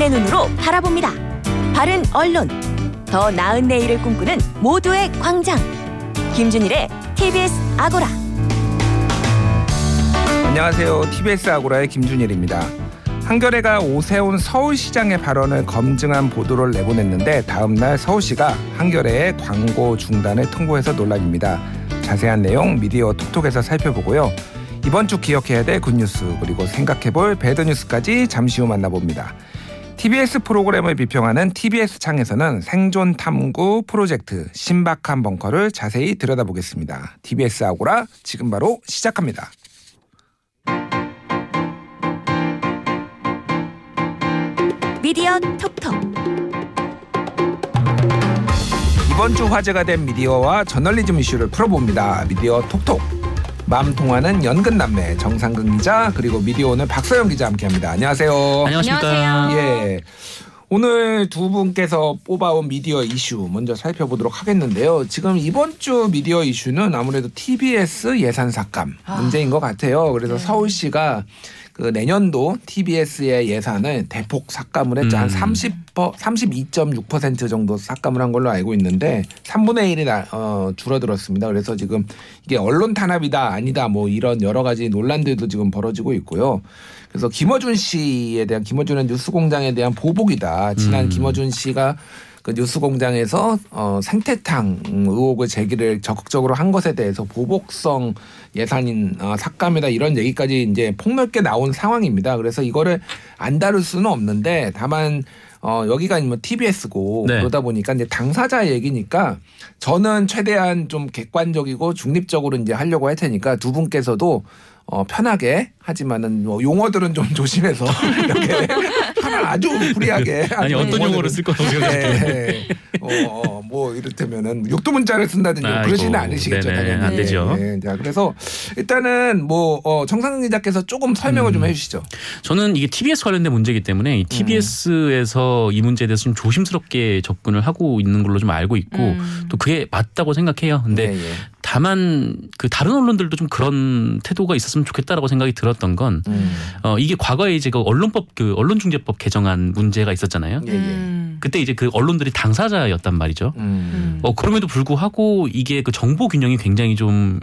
시민의 눈으로 바라봅니다. 바른 언론, 더 나은 내일을 꿈꾸는 모두의 광장. 김준일의 TBS 아고라. 안녕하세요. TBS 아고라의 김준일입니다. 한겨레가 오세훈 서울시장의 발언을 검증한 보도를 내보냈는데 다음날 서울시가 한겨레의 광고 중단을 통보해서 논란입니다. 자세한 내용 미디어 톡톡에서 살펴보고요. 이번 주 기억해야 될 굿뉴스 그리고 생각해볼 배드뉴스까지 잠시 후 만나봅니다. TBS 프로그램을 비평하는 TBS 창에서는 생존 탐구 프로젝트 신박한 벙커를 자세히 들여다보겠습니다. TBS 아고라 지금 바로 시작합니다. 미디어 톡톡. 이번 주 화제가 된 미디어와 저널리즘 이슈를 풀어봅니다. 미디어 톡톡. 마음 통하는 연근 남매 정상근 기자 그리고 미디어 오늘 박서영 기자 함께합니다. 안녕하세요. 안녕하십니까. 예. 오늘 두 분께서 뽑아온 미디어 이슈 먼저 살펴보도록 하겠는데요. 지금 이번 주 미디어 이슈는 아무래도 TBS 예산 삭감 문제인 것 같아요. 그래서 서울시가 그 내년도 TBS의 예산을 대폭 삭감을 했죠. 한 음. 30, 32.6% 정도 삭감을 한 걸로 알고 있는데 3분의 1이 나, 어, 줄어들었습니다. 그래서 지금 이게 언론 탄압이다 아니다 뭐 이런 여러 가지 논란들도 지금 벌어지고 있고요. 그래서 김어준 씨에 대한 김어준의 뉴스공장에 대한 보복이다. 지난 음. 김어준 씨가 그 뉴스공장에서 어, 생태탕 의혹을 제기를 적극적으로 한 것에 대해서 보복성 예산인 어, 삭감이다 이런 얘기까지 이제 폭넓게 나온 상황입니다. 그래서 이거를 안 다룰 수는 없는데 다만 어, 여기가 뭐 TBS고 네. 그러다 보니까 이제 당사자 얘기니까 저는 최대한 좀 객관적이고 중립적으로 이제 하려고 할 테니까 두 분께서도 어, 편하게 하지만은 뭐 용어들은 좀 조심해서 이렇게 아주 불리하게 아니 어떤 용어를 쓸 거라고 생각하세요? 네. 어, 어, 뭐 이를테면은 육두 문자를 쓴다든지 뭐 아이고, 그러지는 않으시겠죠 네네, 당연히. 안 되죠. 네. 자 그래서 일단은 뭐 어, 정상근 기자께서 조금 설명을 음. 좀 해주시죠. 저는 이게 TBS 관련된 문제이기 때문에 이 TBS에서 이 문제에 대해서 좀 조심스럽게 접근을 하고 있는 걸로 좀 알고 있고 음. 또 그게 맞다고 생각해요. 근데 예, 예. 다만 그 다른 언론들도 좀 그런 태도가 있었으면 좋겠다라고 생각이 들었던 건 음. 어, 이게 과거에 이제 그 언론법 그 언론중재법 개정안 문제가 있었잖아요. 예, 예. 음. 그때 이제 그 언론들이 당사자였단 말이죠. 음. 어, 그럼에도 불구하고 이게 그 정보 균형이 굉장히 좀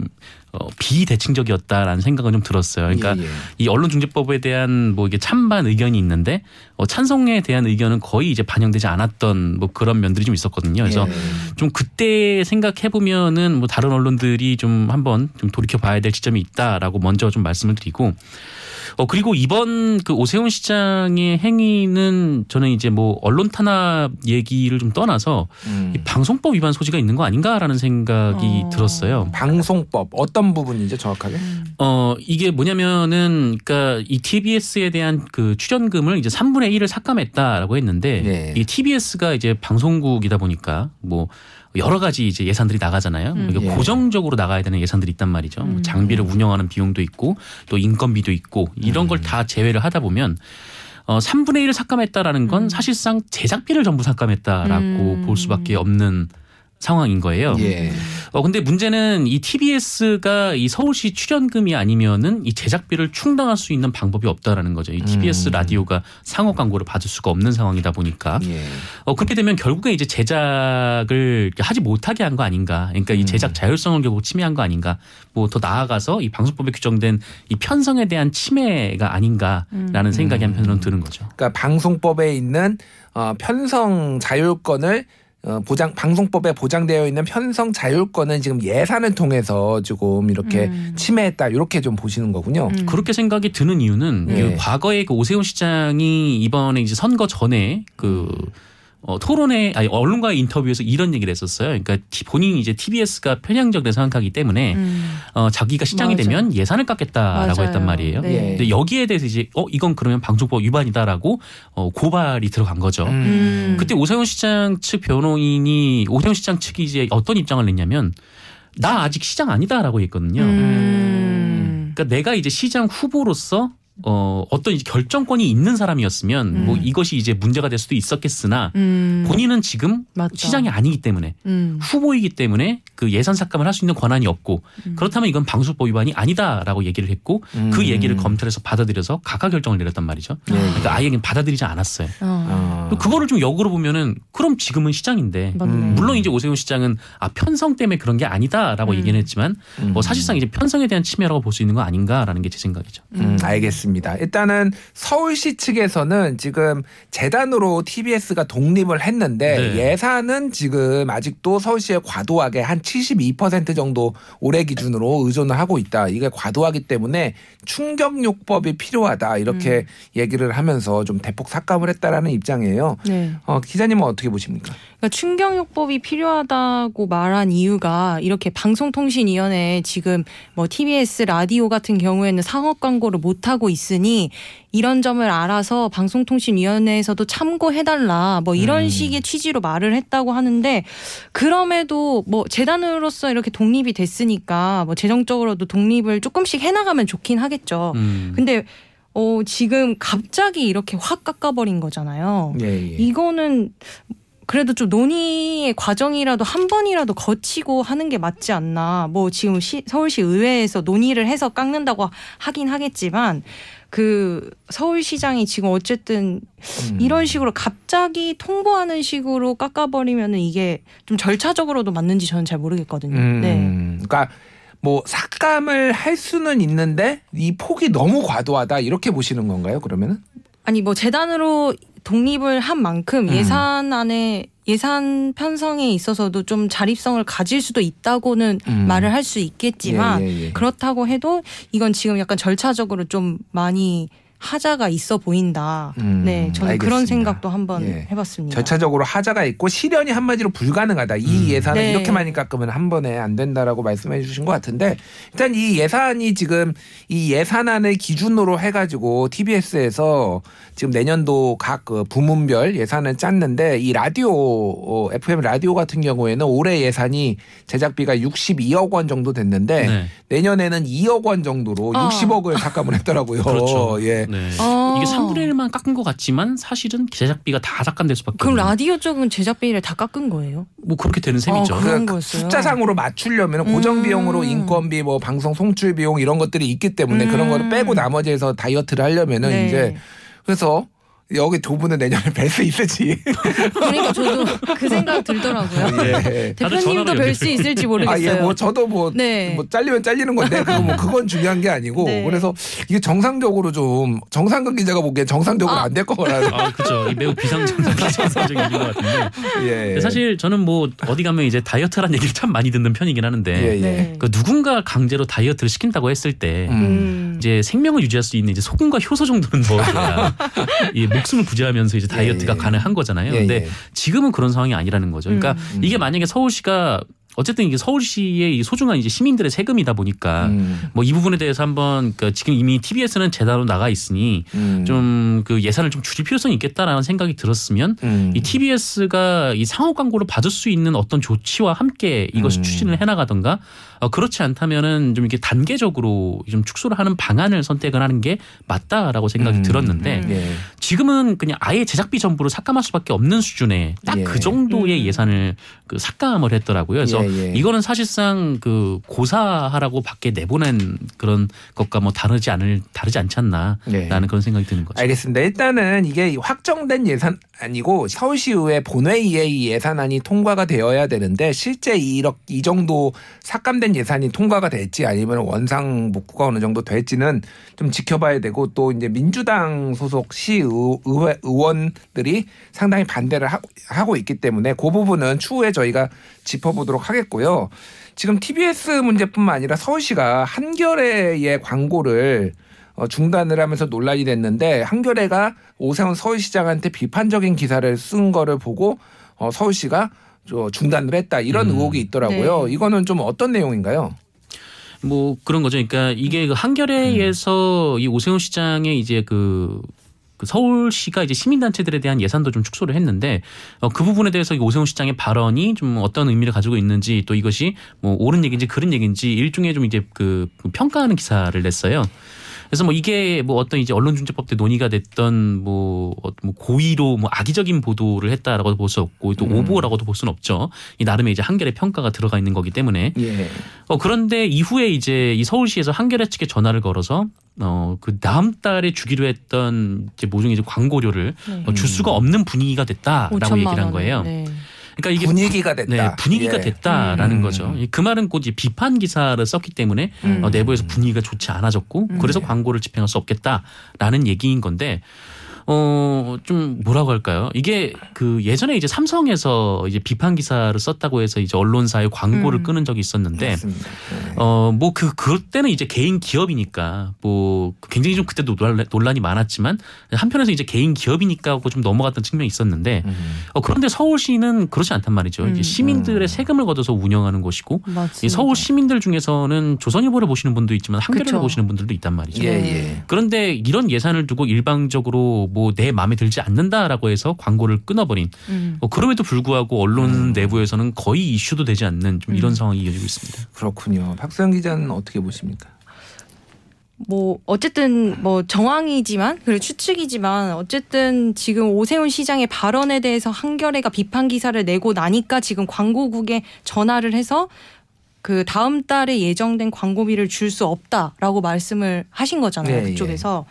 어, 비대칭적이었다라는 생각은 좀 들었어요. 그러니까 예, 예. 이 언론중재법에 대한 뭐 이게 찬반 의견이 있는데 어, 찬성에 대한 의견은 거의 이제 반영되지 않았던 뭐 그런 면들이 좀 있었거든요. 그래서 예. 좀 그때 생각해 보면은 뭐 다른 언론들이 좀 한번 좀 돌이켜 봐야 될 지점이 있다라고 먼저 좀 말씀을 드리고 어 그리고 이번 그 오세훈 시장의 행위는 저는 이제 뭐 언론 탄압 얘기를 좀 떠나서 음. 이 방송법 위반 소지가 있는 거 아닌가라는 생각이 어. 들었어요. 방송법 어떤 부분이죠 정확하게? 어 이게 뭐냐면은 그러니까 이 TBS에 대한 그 출연금을 이제 3분의 1을 삭감했다라고 했는데 네. 이 TBS가 이제 방송국이다 보니까 뭐 여러 가지 이제 예산들이 나가잖아요. 음. 이게 예. 고정적으로 나가야 되는 예산들이 있단 말이죠. 뭐 음. 장비를 운영하는 비용도 있고 또 인건비도 있고 이런 걸 다 제외를 하다 보면 어 3분의 1을 삭감했다라는 건 음. 사실상 제작비를 전부 삭감했다라고 음. 볼 수밖에 없는 상황인 거예요. 예. 어 근데 문제는 이 TBS가 이 서울시 출연금이 아니면은 이 제작비를 충당할 수 있는 방법이 없다라는 거죠. 이 TBS 음. 라디오가 상업 광고를 받을 수가 없는 상황이다 보니까 예. 어 그렇게 되면 결국에 이제 제작을 하지 못하게 한 거 아닌가. 그러니까 이 음. 제작 자율성을 결국 침해한 거 아닌가. 뭐 더 나아가서 이 방송법에 규정된 이 편성에 대한 침해가 아닌가라는 음. 생각이 한편으로는 드는 거죠. 그러니까 방송법에 있는 어, 편성 자율권을 어, 보장 방송법에 보장되어 있는 편성 자율권은 지금 예산을 통해서 조금 이렇게 음. 침해했다 이렇게 좀 보시는 거군요. 음. 그렇게 생각이 드는 이유는 예. 그 과거에 그 오세훈 시장이 이번에 이제 선거 전에 그 어, 토론회 아니 언론과의 인터뷰에서 이런 얘기를 했었어요. 그러니까 티- 본인이 이제 TBS가 편향적이라 생각하기 때문에 음. 어, 자기가 시장이 맞아. 되면 예산을 깎겠다라고 맞아요. 했단 말이에요. 네. 예. 근데 여기에 대해서 이제 어 이건 그러면 방송법 위반이다라고 어, 고발이 들어간 거죠. 음. 그때 오세훈 시장 측 변호인이 오세훈 시장 측이 이제 어떤 입장을 냈냐면 나 아직 시장 아니다라고 했거든요. 음. 그러니까 내가 이제 시장 후보로서 어 어떤 이제 결정권이 있는 사람이었으면 음. 뭐 이것이 이제 문제가 될 수도 있었겠으나 음. 본인은 지금 맞다. 시장이 아니기 때문에 음. 후보이기 때문에 그 예산 삭감을 할 수 있는 권한이 없고 음. 그렇다면 이건 방수법 위반이 아니다라고 얘기를 했고 그 음. 얘기를 검찰에서 받아들여서 각하 결정을 내렸단 말이죠. 예, 예. 그러니까 아예 그냥 받아들이지 않았어요. 어. 어. 그거를 좀 역으로 보면은 그럼 지금은 시장인데 맞네. 음. 물론 이제 오세훈 시장은 아 편성 때문에 그런 게 아니다라고 음. 얘기는 했지만 음. 뭐 사실상 이제 편성에 대한 침해라고 볼 수 있는 거 아닌가라는 게 제 생각이죠. 음, 알겠습니다. 일단은 서울시 측에서는 지금 재단으로 TBS가 독립을 했는데 네. 예산은 지금 아직도 서울시에 과도하게 한 72% 정도 올해 기준으로 의존을 하고 있다. 이게 과도하기 때문에 충격요법이 필요하다. 이렇게 얘기를 하면서 좀 대폭 삭감을 했다라는 입장이에요. 네. 어, 기자님은 어떻게 보십니까? 그러니까 충격요법이 필요하다고 말한 이유가 이렇게 방송통신위원회에 지금 뭐 TBS 라디오 같은 경우에는 상업 광고를 못 하고 있으니 이런 점을 알아서 방송통신위원회에서도 참고해달라 뭐 이런 음. 식의 취지로 말을 했다고 하는데 그럼에도 뭐 재단으로서 이렇게 독립이 됐으니까 뭐 재정적으로도 독립을 조금씩 해나가면 좋긴 하겠죠. 음. 근데 어 지금 갑자기 이렇게 확 깎아버린 거잖아요. 예, 예. 이거는 그래도 좀 논의의 과정이라도 한 번이라도 거치고 하는 게 맞지 않나. 뭐 지금 시, 서울시 의회에서 논의를 해서 깎는다고 하긴 하겠지만 그 서울시장이 지금 어쨌든 음. 이런 식으로 갑자기 통보하는 식으로 깎아버리면은 이게 좀 절차적으로도 맞는지 저는 잘 모르겠거든요. 음, 네. 그러니까 뭐 삭감을 할 수는 있는데 이 폭이 너무 과도하다 이렇게 보시는 건가요? 그러면은? 아니 뭐 재단으로 독립을 한 만큼 음. 예산안에 예산 편성에 있어서도 좀 자립성을 가질 수도 있다고는 음. 말을 할 수 있겠지만 예, 예, 예. 그렇다고 해도 이건 지금 약간 절차적으로 좀 많이 하자가 있어 보인다. 음, 네, 저는 그런 알겠습니다. 생각도 한번 예. 해봤습니다. 절차적으로 하자가 있고 실현이 한마디로 불가능하다. 이 음. 예산을 네. 이렇게 많이 깎으면 한 번에 안 된다라고 말씀해 주신 것 같은데 일단 이 예산이 지금 이 예산안을 기준으로 해가지고 TBS에서 지금 내년도 각 그 부문별 예산을 짰는데 이 라디오 어, FM 라디오 같은 경우에는 올해 예산이 제작비가 62억 원 정도 됐는데 네. 내년에는 2억 원 정도로 아. 60억을 삭감을 했더라고요. 그렇죠. 예. 네. 어. 이게 3분의 1만 깎은 것 같지만 사실은 제작비가 다 삭감될 수밖에 그럼 없는 라디오 쪽은 제작비를 다 깎은 거예요? 뭐 그렇게 되는 셈이죠. 어, 그런 그 거였어요. 숫자상으로 맞추려면 고정 음. 비용으로 인건비 뭐 방송 송출 비용 이런 것들이 있기 때문에 음. 그런 거를 빼고 나머지에서 다이어트를 하려면은 네. 이제 그래서 여기 두 분은 내년에 뵐 수 있을지 그러니까 저도 그 생각 들더라고요. 예. 다들 대표님도 뵐 수 있을지 모르겠어요. 아, 예, 뭐 저도 뭐, 네. 뭐 잘리면 잘리는 건데 그거 뭐 그건 중요한 게 아니고 네. 그래서 이게 정상적으로 좀 정상근 기자가 보기엔 정상적으로 아. 안될 거라서 아, 그렇죠. 매우 비상정상적인 일인 것 같은데. 예. 사실 저는 뭐 어디 가면 이제 다이어트란 얘기를 참 많이 듣는 편이긴 하는데 예, 예. 네. 그 누군가 강제로 다이어트를 시킨다고 했을 때 음. 음. 이제 생명을 유지할 수 있는 이제 소금과 효소 정도는 넣어줘야 이 목숨을 부지하면서 이제 다이어트가 예, 예. 가능한 거잖아요. 예, 근데 예. 지금은 그런 상황이 아니라는 거죠. 그러니까 음. 이게 만약에 서울시가 어쨌든 이게 서울시의 이 소중한 이제 시민들의 세금이다 보니까 음. 뭐이 부분에 대해서 한번 그 지금 이미 TBS는 재단으로 나가 있으니 음. 좀그 예산을 좀 줄일 필요성이 있겠다라는 생각이 들었으면 음. 이 TBS가 이 상업 광고를 받을 수 있는 어떤 조치와 함께 이것을 음. 추진을 해나가던가 어, 그렇지 않다면은 좀 이렇게 단계적으로 좀 축소를 하는 방안을 선택을 하는 게 맞다라고 생각이 음. 들었는데 음. 예. 지금은 그냥 아예 제작비 전부를 삭감할 수밖에 없는 수준의 딱 예. 그 정도의 음. 예산을 그 삭감을 했더라고요. 그래서 예, 예. 이거는 사실상 그 고사하라고 밖에 내보낸 그런 것과 뭐 다르지 않을 다르지 않지 않나 라는 예. 그런 생각이 드는 거죠. 알겠습니다. 일단은 이게 확정된 예산 아니고 서울시의회 본회의에 이 예산안이 통과가 되어야 되는데 실제 이렇 이 정도 삭감된 예산이 통과가 될지 아니면 원상 복구가 어느 정도 될지는 좀 지켜봐야 되고 또 이제 민주당 소속 시의회 의원들이 상당히 반대를 하고, 있기 때문에 그 부분은 추후에 저희가 짚어보도록 하겠고요. 지금 TBS 문제뿐만 아니라 서울시가 한겨레의 광고를 어, 중단을 하면서 논란이 됐는데 한겨레가 오세훈 서울시장한테 비판적인 기사를 쓴 거를 보고 어, 서울시가 저 중단을 했다 이런 음. 의혹이 있더라고요. 네. 이거는 좀 어떤 내용인가요? 뭐 그런 거죠. 그러니까 이게 그 한겨레에서 음. 이 오세훈 시장의 이제 그, 그 서울시가 이제 시민단체들에 대한 예산도 좀 축소를 했는데 어, 그 부분에 대해서 이 오세훈 시장의 발언이 좀 어떤 의미를 가지고 있는지 또 이것이 뭐 옳은 얘기인지 그른 얘기인지 일종의 좀 이제 그 평가하는 기사를 냈어요. 그래서 뭐 이게 뭐 어떤 이제 언론중재법 때 논의가 됐던 뭐, 어, 뭐 고의로 뭐 악의적인 보도를 했다라고도 볼 수 없고 또 음. 오보라고도 볼 수는 없죠. 이 나름의 이제 한결의 평가가 들어가 있는 거기 때문에 예. 어 그런데 이후에 이제 이 서울시에서 한겨레 측에 전화를 걸어서 어그 다음 달에 주기로 했던 이제 모종 이제 광고료를 네. 어, 줄 수가 없는 분위기가 됐다라고 5천만 얘기를 한. 거예요. 네. 그러니까 이게 분위기가 됐다. 네, 분위기가 예. 됐다라는 음. 거죠. 그 말은 곧 비판 기사를 썼기 때문에 음. 어, 내부에서 분위기가 좋지 않아졌고 음. 그래서 광고를 집행할 수 없겠다라는 얘기인 건데 어, 좀 뭐라고 할까요? 이게 그 예전에 이제 삼성에서 이제 비판 기사를 썼다고 해서 이제 언론사에 광고를 음. 끄는 적이 있었는데. 네. 어, 뭐, 그, 그때는 이제 개인 기업이니까, 뭐, 굉장히 좀 그때도 논란, 논란이 많았지만, 한편에서 이제 개인 기업이니까 하고 좀 넘어갔던 측면이 있었는데, 음. 어, 그런데 서울시는 그렇지 않단 말이죠. 음. 이제 시민들의 세금을 걷어서 운영하는 곳이고. 이 서울 시민들 중에서는 조선일보를 보시는 분도 있지만, 한겨레를. 보시는 분들도 있단 말이죠. 예, 네. 예. 그런데 이런 예산을 두고 일방적으로 뭐 내 마음에 들지 않는다라고 해서 광고를 끊어버린 음. 어, 그럼에도 불구하고 언론 음. 내부에서는 거의 이슈도 되지 않는 좀 이런 음. 상황이 이어지고 있습니다. 그렇군요. 박수영 기자는 어떻게 보십니까? 뭐 어쨌든 뭐 정황이지만 그리고 추측이지만 어쨌든 지금 오세훈 시장의 발언에 대해서 한겨레가 비판 기사를 내고 나니까 지금 광고국에 전화를 해서 그 다음 달에 예정된 광고비를 줄 수 없다라고 말씀을 하신 거잖아요. 네, 그쪽에서.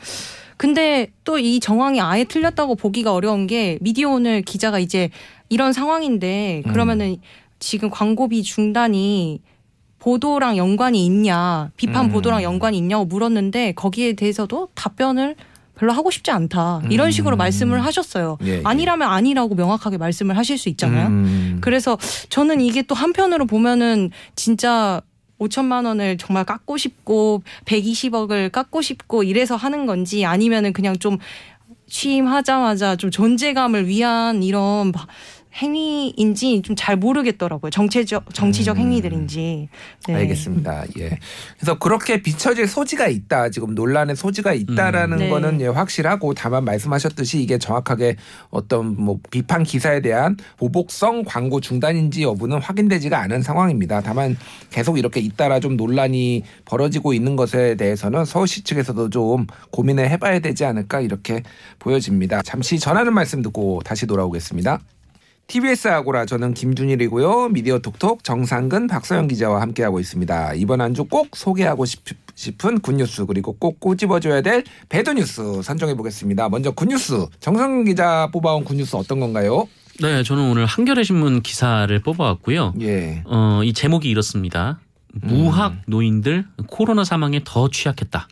근데 또 이 정황이 아예 틀렸다고 보기가 어려운 게 미디어 오늘 기자가 이제 이런 상황인데 음. 그러면은 지금 광고비 중단이 보도랑 연관이 있냐, 비판 음. 보도랑 연관이 있냐고 물었는데 거기에 대해서도 답변을 별로 하고 싶지 않다. 이런 식으로 음. 말씀을 하셨어요. 예, 예. 아니라면 아니라고 명확하게 말씀을 하실 수 있잖아요. 음. 그래서 저는 이게 또 한편으로 보면은 진짜 5천만 원을 정말 깎고 싶고 120억을 깎고 싶고 이래서 하는 건지 아니면은 그냥 좀 취임하자마자 좀 존재감을 위한 이런 바- 행위인지 좀 잘 모르겠더라고요. 정치적 정치적 음. 행위들인지. 네. 알겠습니다. 예. 그래서 그렇게 비춰질 소지가 있다. 지금 논란의 소지가 있다라는 음. 네. 거는 예, 확실하고 다만 말씀하셨듯이 이게 정확하게 어떤 뭐 비판 기사에 대한 보복성 광고 중단인지 여부는 확인되지가 않은 상황입니다. 다만 계속 이렇게 잇따라 좀 논란이 벌어지고 있는 것에 대해서는 서울시 측에서도 좀 고민을 해봐야 되지 않을까 이렇게 보여집니다. 잠시 전하는 말씀 듣고 다시 돌아오겠습니다. TBS 아고라 저는 김준일이고요. 미디어 톡톡 정상근 박서영 기자와 함께하고 있습니다. 이번 한 주 꼭 소개하고 싶, 싶은 good news 그리고 꼭 꼬집어줘야 될 bad news 선정해 보겠습니다. 먼저 good news 정상근 기자 뽑아온 good news 어떤 건가요? 네, 저는 오늘 한겨레 신문 기사를 뽑아왔고요. 예. 어, 이 제목이 이렇습니다. 무학 노인들 코로나 사망에 더 취약했다.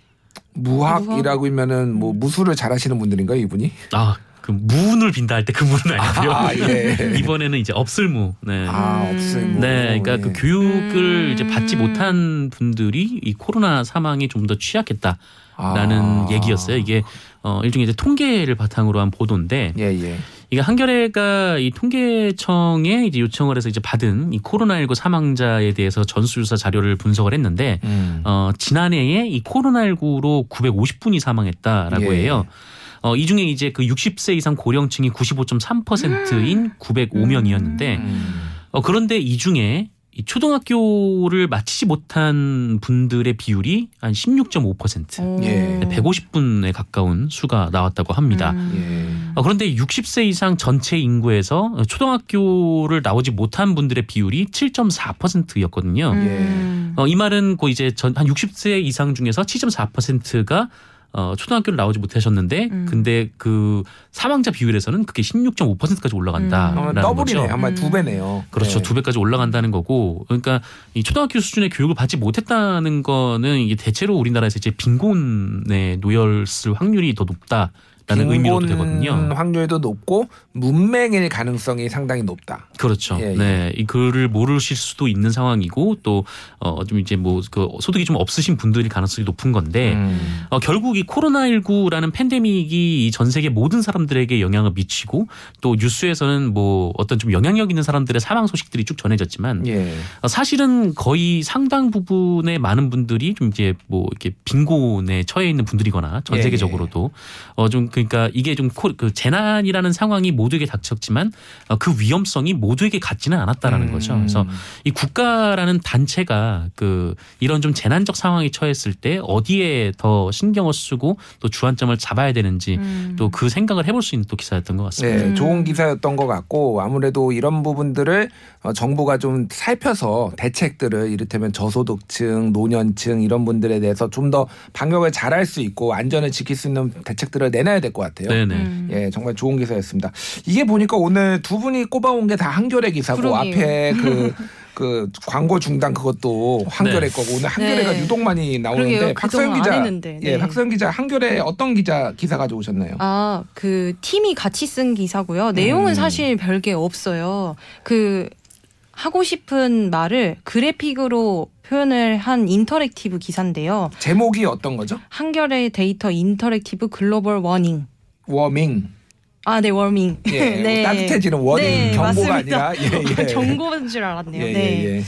무학이라고 하면은 뭐 무술을 잘하시는 분들인가요, 이분이? 아, 그 무운을 빈다 할 때 그 무는 아니고요. 아, 예. 이번에는 이제 없을무. 네. 아, 음. 뭐. 네, 그러니까 그 예. 교육을 음. 이제 받지 못한 분들이 이 코로나 사망에 좀더 취약했다 라는 아. 얘기였어요. 이게 어 일종의 이제 통계를 바탕으로 한 보도인데 예, 예. 이게 한겨레가 이 통계청에 이제 요청을 해서 이제 받은 이 코로나19 사망자에 대해서 전수조사 자료를 분석을 했는데 음. 어 지난해에 이 코로나19로 950분이 사망했다라고 예. 해요. 어, 이 중에 이제 그 60세 이상 고령층이 95.3%인 905명이었는데 음. 어, 그런데 이 중에 이 초등학교를 마치지 못한 분들의 비율이 한 16.5%. 오. 예. 150분에 가까운 수가 나왔다고 합니다. 음. 어, 그런데 60세 이상 전체 인구에서 초등학교를 나오지 못한 분들의 비율이 7.4%였거든요. 음. 어, 이 말은 그 이제 전, 한 60세 이상 중에서 7.4%가 어, 초등학교를 나오지 못하셨는데, 음. 근데 그 사망자 비율에서는 그게 16.5%까지 음. 올라간다라는 어, 더블이네. 거죠. 아마 음. 두 배네요. 그렇죠. 네. 두 배까지 올라간다는 거고, 그러니까 이 초등학교 수준의 교육을 받지 못했다는 거는 이게 대체로 우리나라에서 이제 빈곤에 놓였을 확률이 더 높다 라는 의미로도 되거든요. 확률도 높고 문맹일 가능성이 상당히 높다. 그렇죠. 예, 예. 네, 이 글을 모르실 수도 있는 상황이고 또 어 좀 이제 뭐 그 소득이 좀 없으신 분들일 가능성이 높은 건데 음. 어, 결국 이 코로나19라는 팬데믹이 이전 세계 모든 사람들에게 영향을 미치고 또 뉴스에서는 뭐 어떤 좀 영향력 있는 사람들의 사망 소식들이 쭉 전해졌지만 예. 어, 사실은 거의 상당 부분의 많은 분들이 좀 이제 뭐 이렇게 빈곤에 처해 있는 분들이거나 전 예, 세계적으로도 어좀 그러니까 이게 좀 그 재난이라는 상황이 모두에게 닥쳤지만 어, 그 위험성이 모두에게 같지는 않았다라는 음. 거죠. 그래서 이 국가라는 단체가 그 이런 좀 재난적 상황에 처했을 때 어디에 더 신경을 쓰고 또 주안점을 잡아야 되는지 음. 또그 생각을 해볼 수 있는 또 기사였던 것 같습니다. 네, 음. 좋은 기사였던 것 같고 아무래도 이런 부분들을 어, 정부가 좀 살펴서 대책들을 이를테면 저소득층, 노년층 이런 분들에 대해서 좀 더 방역을 잘할 수 있고 안전을 지킬 수 있는 대책들을 내놔야 될 것 같아요. 네네. 음. 예, 정말 좋은 기사였습니다. 이게 보니까 오늘 두 분이 꼽아온 게 다 한겨레 기사고 그러게요. 앞에 그 그 광고 중단 그것도 한겨레 네. 거고 오늘 한겨레가 네. 유독 많이 나오는데. 박서영 기자. 예 네. 박서영 기자 한겨레 어떤 기자 기사 가져오셨나요? 아, 그 팀이 같이 쓴 기사고요. 내용은 음. 사실 별게 없어요. 그 하고 싶은 말을 그래픽으로 표현을 한 interactive 기사인데요. 제목이 어떤 거죠? 한겨레 데이터 interactive global warning. 워밍 아, 네, warming. 예, 따뜻해지는 warming 네, 경고가 맞습니다. 아니라 예, 예. 경고인 줄 알았네요. 예, 네. 예, 예.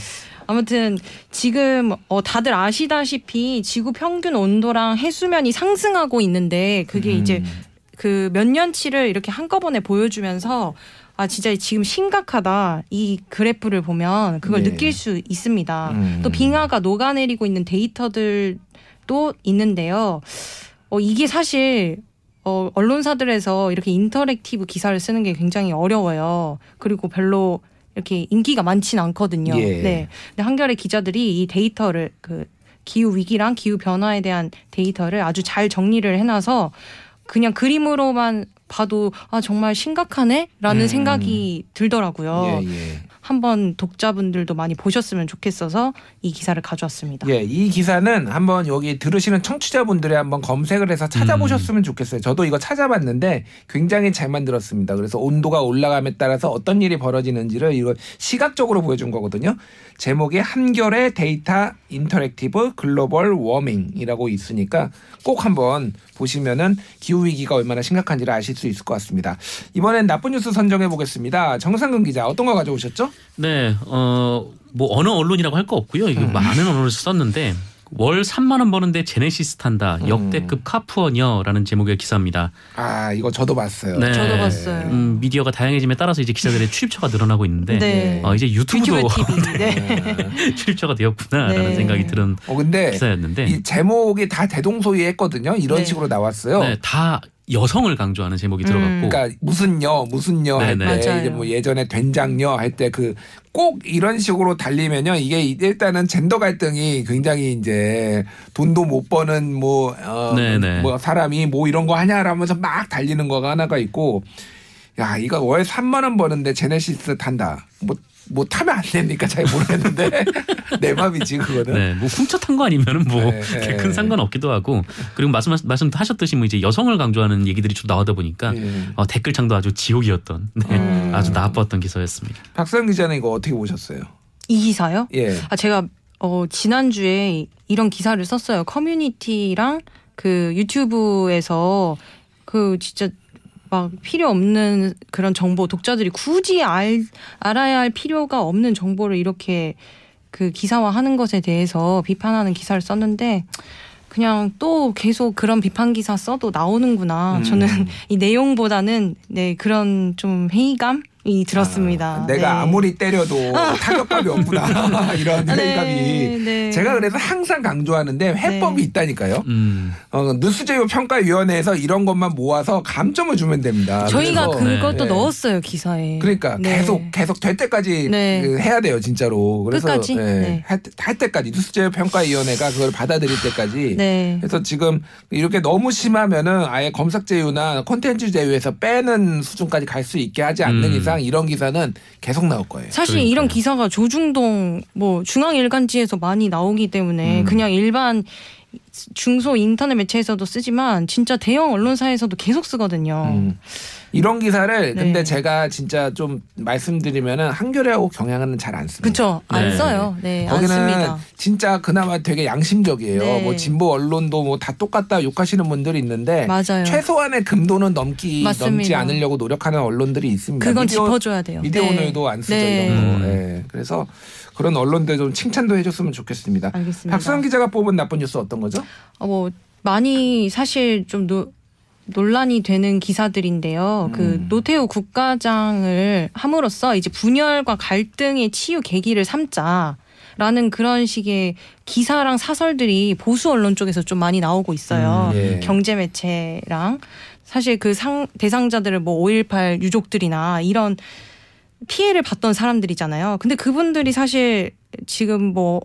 아무튼 지금 어 다들 아시다시피 지구 평균 온도랑 해수면이 상승하고 있는데 그게 음. 이제 그 몇 년치를 이렇게 한꺼번에 보여주면서 아 진짜 지금 심각하다 이 그래프를 보면 그걸 네. 느낄 수 있습니다. 음. 또 빙하가 녹아내리고 있는 데이터들도 있는데요. 어 이게 사실 어 언론사들에서 이렇게 interactive 기사를 쓰는 게 굉장히 어려워요. 그리고 별로 이렇게 인기가 많지는 않거든요. 예. 네. 근데 한겨레 기자들이 이 데이터를 그 기후 위기랑 기후 변화에 대한 데이터를 아주 잘 정리를 해놔서 그냥 그림으로만 봐도 아 정말 심각하네라는 음. 생각이 들더라고요. 예, 예. 한번 독자분들도 많이 보셨으면 좋겠어서 이 기사를 가져왔습니다. 예, 이 기사는 한번 여기 들으시는 청취자분들이 한번 검색을 해서 찾아보셨으면 좋겠어요. 저도 이거 찾아봤는데 굉장히 잘 만들었습니다. 그래서 온도가 올라감에 따라서 어떤 일이 벌어지는지를 이거 시각적으로 보여준 거거든요. 제목이 한겨레 데이터 interactive global warming이라고 있으니까 꼭 한번 보시면은 기후 위기가 얼마나 심각한지를 아실 수 있을 것 같습니다. 이번엔 나쁜 뉴스 선정해 보겠습니다. 정상근 기자 어떤 거 가져오셨죠? 네, 어, 뭐 어느 언론이라고 할 거 없고요. 이거 많은 언론에서 썼는데 월 3만 원 버는데 제네시스 탄다 역대급 카푸어녀라는 제목의 기사입니다. 아 이거 저도 봤어요. 네. 저도 봤어요. 음, 미디어가 다양해짐에 따라서 이제 기자들의 출입처가 늘어나고 있는데 네. 어, 이제 유튜브도 유튜브 TV. 네. 출입처가 되었구나라는 네. 생각이 드는 어 근데 기사였는데 이 제목이 다 대동소이했거든요. 이런 네. 식으로 나왔어요. 네, 다 여성을 강조하는 제목이 들어갔고 그러니까 무슨요, 무슨요 할 때. 이제 뭐 예전에 된장요 할 때 그 꼭 이런 식으로 달리면요 이게 일단은 젠더 갈등이 굉장히 이제 돈도 못 버는 뭐, 어, 네네. 뭐 사람이 뭐 이런 거 하냐라면서 막 달리는 거가 하나가 있고 야 이거 월 3만 원 버는데 제네시스 탄다 뭐. 뭐 타면 안 됩니까? 잘 모르겠는데 내 맘이지 그거는. 네, 뭐 훔쳐 탄 거 아니면은 뭐 네, 네. 큰 상관 없기도 하고 그리고 말씀 말씀하셨듯이 뭐 이제 여성을 강조하는 얘기들이 좀 나오다 보니까 예. 어, 댓글창도 아주 지옥이었던 네, 음. 아주 나빴던 기사였습니다. 박선 기자는 이거 어떻게 보셨어요? 이 기사요? 예. 아 제가 어 지난주에 이런 기사를 썼어요. 커뮤니티랑 그 유튜브에서 그 진짜 막 필요 없는 그런 정보 독자들이 굳이 알 알아야 할 필요가 없는 정보를 이렇게 그 기사화하는 것에 대해서 비판하는 기사를 썼는데 그냥 또 계속 그런 비판 기사 써도 나오는구나. 음. 저는 이 내용보다는 네 그런 좀 회의감 이 들었습니다. 아, 내가 네. 아무리 때려도 타격감이 없구나 이런 아, 회의감이. 네, 네. 제가 그래서 항상 강조하는데 회법이 네. 있다니까요. 음, 어, 뉴스제휴 평가위원회에서 이런 것만 모아서 감점을 주면 됩니다. 저희가 그것도 네. 넣었어요 기사에. 그러니까 네. 계속 계속 될 때까지 네. 그 해야 돼요 진짜로. 그래서 끝까지? 예, 네. 할, 때- 할 때까지 뉴스제휴 평가위원회가 그걸 받아들일 때까지. 네. 그래서 지금 이렇게 너무 심하면은 아예 검색 제휴나 콘텐츠 제휴에서 빼는 수준까지 갈 수 있게 하지 않는 음. 이상 이런 기사는 계속 나올 거예요. 사실 그러니까요. 이런 기사가 조중동 뭐 중앙일간지에서 많이 나오기 때문에 음. 그냥 일반 중소 인터넷 매체에서도 쓰지만 진짜 대형 언론사에서도 계속 쓰거든요. 음. 이런 기사를 네. 근데 제가 진짜 좀 말씀드리면은 한겨레하고 경향은 잘 안 씁니다. 그렇죠. 안 네. 써요. 네, 안 거기는 씁니다. 진짜 그나마 되게 양심적이에요. 네. 뭐 진보 언론도 뭐 다 똑같다 욕하시는 분들이 있는데 맞아요. 최소한의 금도는 넘기 맞습니다. 넘지 않으려고 노력하는 언론들이 있습니다. 그건 미디어, 짚어줘야 돼요. 미디어 네. 오늘도 안 쓰죠 네. 이런 거. 음. 예. 그래서 그런 언론들 좀 칭찬도 해줬으면 좋겠습니다. 알겠습니다. 박서영 기자가 뽑은 나쁜 뉴스 어떤 거죠? 어, 뭐 많이 사실 좀 노, 논란이 되는 기사들인데요. 그 음. 노태우 국가장을 함으로써 이제 분열과 갈등의 치유 계기를 삼자 라는 그런 식의 기사랑 사설들이 보수 언론 쪽에서 좀 많이 나오고 있어요. 음, 예. 경제 매체랑 사실 그 상 대상자들을 뭐 5.18 유족들이나 이런 피해를 봤던 사람들이잖아요. 근데 그분들이 사실 지금 뭐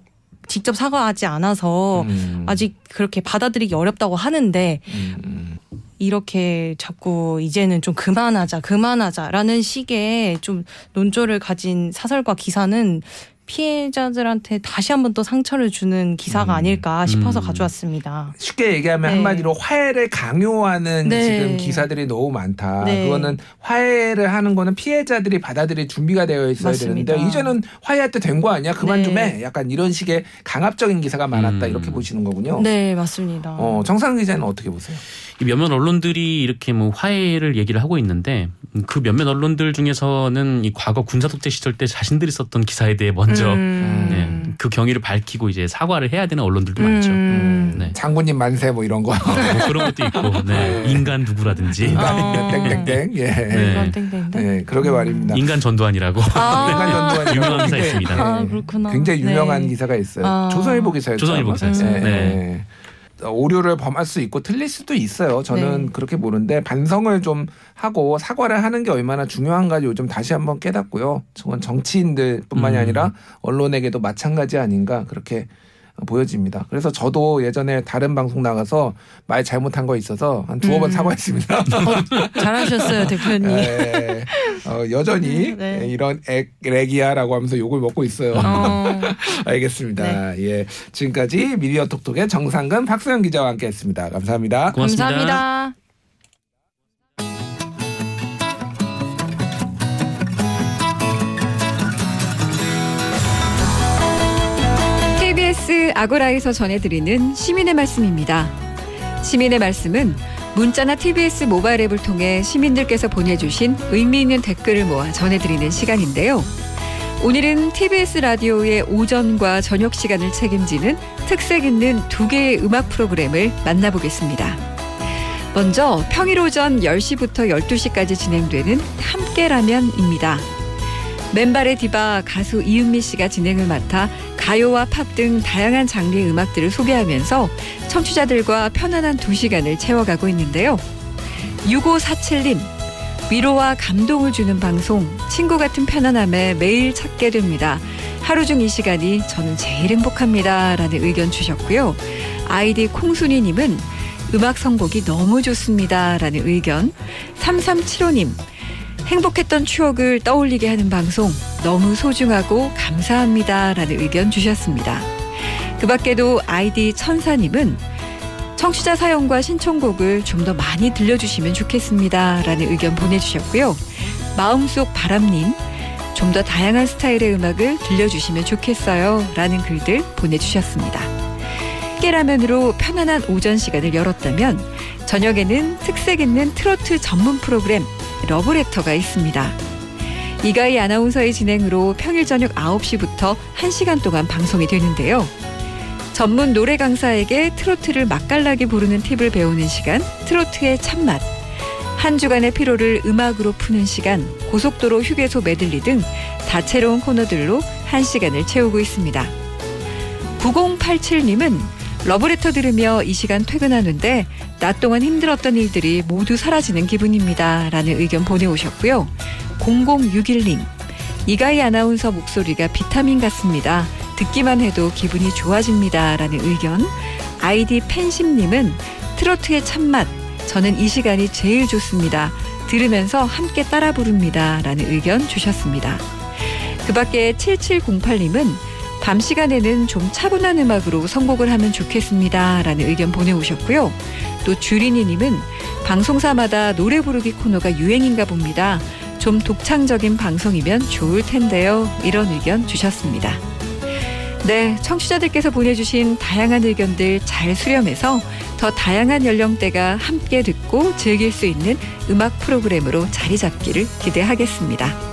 직접 사과하지 않아서 음. 아직 그렇게 받아들이기 어렵다고 하는데 음, 음. 이렇게 자꾸 이제는 좀 그만하자, 그만하자라는 식의 좀 논조를 가진 사설과 기사는 피해자들한테 다시 한번 또 상처를 주는 기사가 음. 아닐까 싶어서 음. 가져왔습니다. 쉽게 얘기하면 네. 한마디로 화해를 강요하는 네. 지금 기사들이 너무 많다. 네. 그거는 화해를 하는 거는 피해자들이 받아들일 준비가 되어 있어야 맞습니다. 되는데 이제는 화해할 때 된 거 아니야? 그만 네. 좀 해. 약간 이런 식의 강압적인 기사가 많았다. 음. 이렇게 보시는 거군요. 네, 맞습니다. 어, 정상 기자는 어떻게 보세요? 이 몇몇 언론들이 이렇게 뭐 화해를 얘기를 하고 있는데 그 몇몇 언론들 중에서는 이 과거 군사 독재 시절 때 자신들이 썼던 기사에 대해 먼저 음. 네, 그 경위를 밝히고 이제 사과를 해야 되는 언론들도 많죠. 음. 네. 장군님 만세 뭐 이런 거. 뭐 그런 것도 있고, 네. 인간 누구라든지, 인간이면 어. 땡땡땡. 예. 네. 네, 그러게 말입니다. 인간 전두환이라고 아. 인간 전두환 유명한 기사 있습니다. 아, 그렇구나. 굉장히 유명한 네. 기사가 있어요. 아. 조선일보 기사였죠. 조선일보? 기사였어요. 네. 오류를 범할 수 있고 틀릴 수도 있어요. 저는 네. 그렇게 보는데 반성을 좀 하고 사과를 하는 게 얼마나 중요한가 요즘 다시 한번 깨닫고요. 저건 정치인들뿐만이 음. 아니라 언론에게도 마찬가지 아닌가 그렇게 보여집니다. 그래서 저도 예전에 다른 방송 나가서 말 잘못한 거 있어서 한 두어 번 음. 사과했습니다. 잘하셨어요, 대표님. 네. 어, 여전히 네. 이런 액, 렉이야라고 하면서 욕을 먹고 있어요. 어. 알겠습니다. 예. 지금까지 미디어 톡톡의 정상근 박수영 기자와 함께 했습니다. 감사합니다. 고맙습니다. 감사합니다. 아고라에서 전해드리는 시민의 말씀입니다. 시민의 말씀은 문자나 TBS 모바일 앱을 통해 시민들께서 보내주신 의미 있는 댓글을 모아 전해드리는 시간인데요. 오늘은 TBS 라디오의 오전과 저녁 시간을 책임지는 특색 있는 두 개의 음악 프로그램을 만나보겠습니다. 먼저 평일 오전 10시부터 12시까지 진행되는 함께라면입니다. 맨발의 디바 가수 이은미 씨가 진행을 맡아 가요와 팝 등 다양한 장르의 음악들을 소개하면서 청취자들과 편안한 두 시간을 채워가고 있는데요. 6547님, 위로와 감동을 주는 방송, 친구 같은 편안함에 매일 찾게 됩니다. 하루 중 이 시간이 저는 제일 행복합니다. 라는 의견 주셨고요. 아이디 콩순이님은 음악 선곡이 너무 좋습니다. 라는 의견. 3375님, 행복했던 추억을 떠올리게 하는 방송 너무 소중하고 감사합니다. 라는 의견 주셨습니다. 그 밖에도 아이디 천사님은 청취자 사연과 신청곡을 좀 더 많이 들려주시면 좋겠습니다. 라는 의견 보내주셨고요. 마음속 바람님, 좀 더 다양한 스타일의 음악을 들려주시면 좋겠어요. 라는 글들 보내주셨습니다. 깨라면으로 편안한 오전 시간을 열었다면 저녁에는 특색 있는 트로트 전문 프로그램 러브레터가 있습니다. 이가희 아나운서의 진행으로 평일 저녁 9시부터 1시간 동안 방송이 되는데요. 전문 노래 강사에게 트로트를 맛깔나게 부르는 팁을 배우는 시간, 트로트의 참맛. 한 주간의 피로를 음악으로 푸는 시간, 고속도로 휴게소 메들리 등 다채로운 코너들로 한 시간을 채우고 있습니다. 9087님은 러브레터 들으며 이 시간 퇴근하는데 낮 동안 힘들었던 일들이 모두 사라지는 기분입니다. 라는 의견 보내오셨고요. 0061님. 이가희 아나운서 목소리가 비타민 같습니다. 듣기만 해도 기분이 좋아집니다. 라는 의견. 아이디 팬심님은 트로트의 참맛. 저는 이 시간이 제일 좋습니다. 들으면서 함께 따라 부릅니다. 라는 의견 주셨습니다. 그 밖에 7708님은 밤 시간에는 좀 차분한 음악으로 선곡을 하면 좋겠습니다. 라는 의견 보내오셨고요. 또 주린이님은 방송사마다 노래 부르기 코너가 유행인가 봅니다. 좀 독창적인 방송이면 좋을 텐데요. 이런 의견 주셨습니다. 네, 청취자들께서 보내주신 다양한 의견들 잘 수렴해서 더 다양한 연령대가 함께 듣고 즐길 수 있는 음악 프로그램으로 자리 잡기를 기대하겠습니다.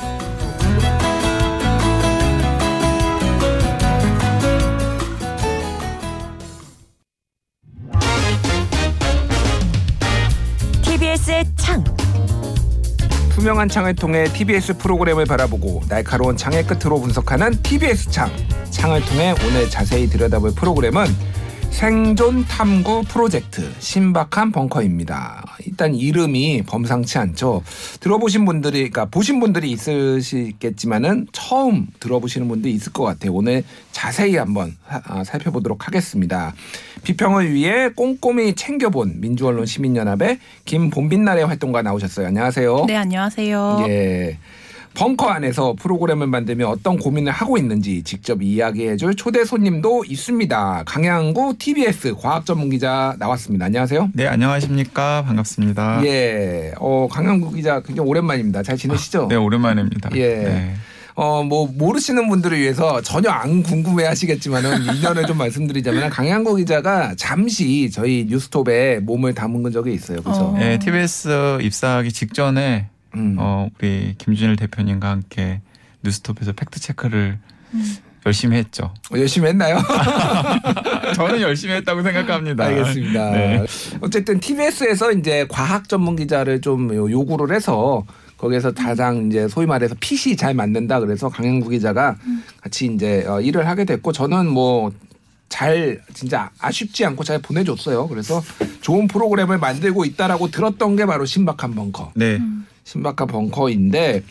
투명한 창을 통해 TBS 프로그램을 바라보고 날카로운 창의 끝으로 분석하는 TBS 창. 창을 통해 오늘 자세히 들여다볼 프로그램은 생존 탐구 프로젝트 신박한 벙커입니다. 일단 이름이 범상치 않죠. 들어보신 분들이, 그러니까 보신 분들이 있으시겠지만은 처음 들어보시는 분들이 있을 것 같아요. 오늘 자세히 한번 사- 아, 살펴보도록 하겠습니다. 비평을 위해 꼼꼼히 챙겨본 민주언론 시민연합의 김본빛날의 활동가 나오셨어요. 안녕하세요. 네, 안녕하세요. 예. 벙커 안에서 프로그램을 만들며 어떤 고민을 하고 있는지 직접 이야기해줄 초대 손님도 있습니다. 강양구 TBS 과학 전문 기자 나왔습니다. 안녕하세요. 네, 안녕하십니까. 반갑습니다. 예. 어, 강양구 기자 굉장히 오랜만입니다. 잘 지내시죠? 네, 오랜만입니다. 예. 네. 어, 뭐, 모르시는 분들을 위해서 전혀 안 궁금해 하시겠지만은, 인연을 좀 말씀드리자면, 강양구 기자가 잠시 저희 뉴스톱에 몸을 담은 적이 있어요. 그죠? 어. 네, TBS 입사하기 직전에 음. 어, 우리 김준일 대표님과 함께 뉴스톱에서 팩트 체크를 열심히 했죠. 열심히 했나요? 저는 열심히 했다고 생각합니다. 알겠습니다. 네. 어쨌든 TBS에서 이제 과학 전문 기자를 좀 요- 요구를 해서 거기에서 가장 이제 소위 말해서 핏이 잘 맞는다 그래서 강영구 기자가 같이 이제 어, 일을 하게 됐고 저는 뭐 잘 진짜 아쉽지 않고 잘 보내줬어요. 그래서 좋은 프로그램을 만들고 있다라고 들었던 게 바로 신박한 벙커. 네. 신박한 벙커인데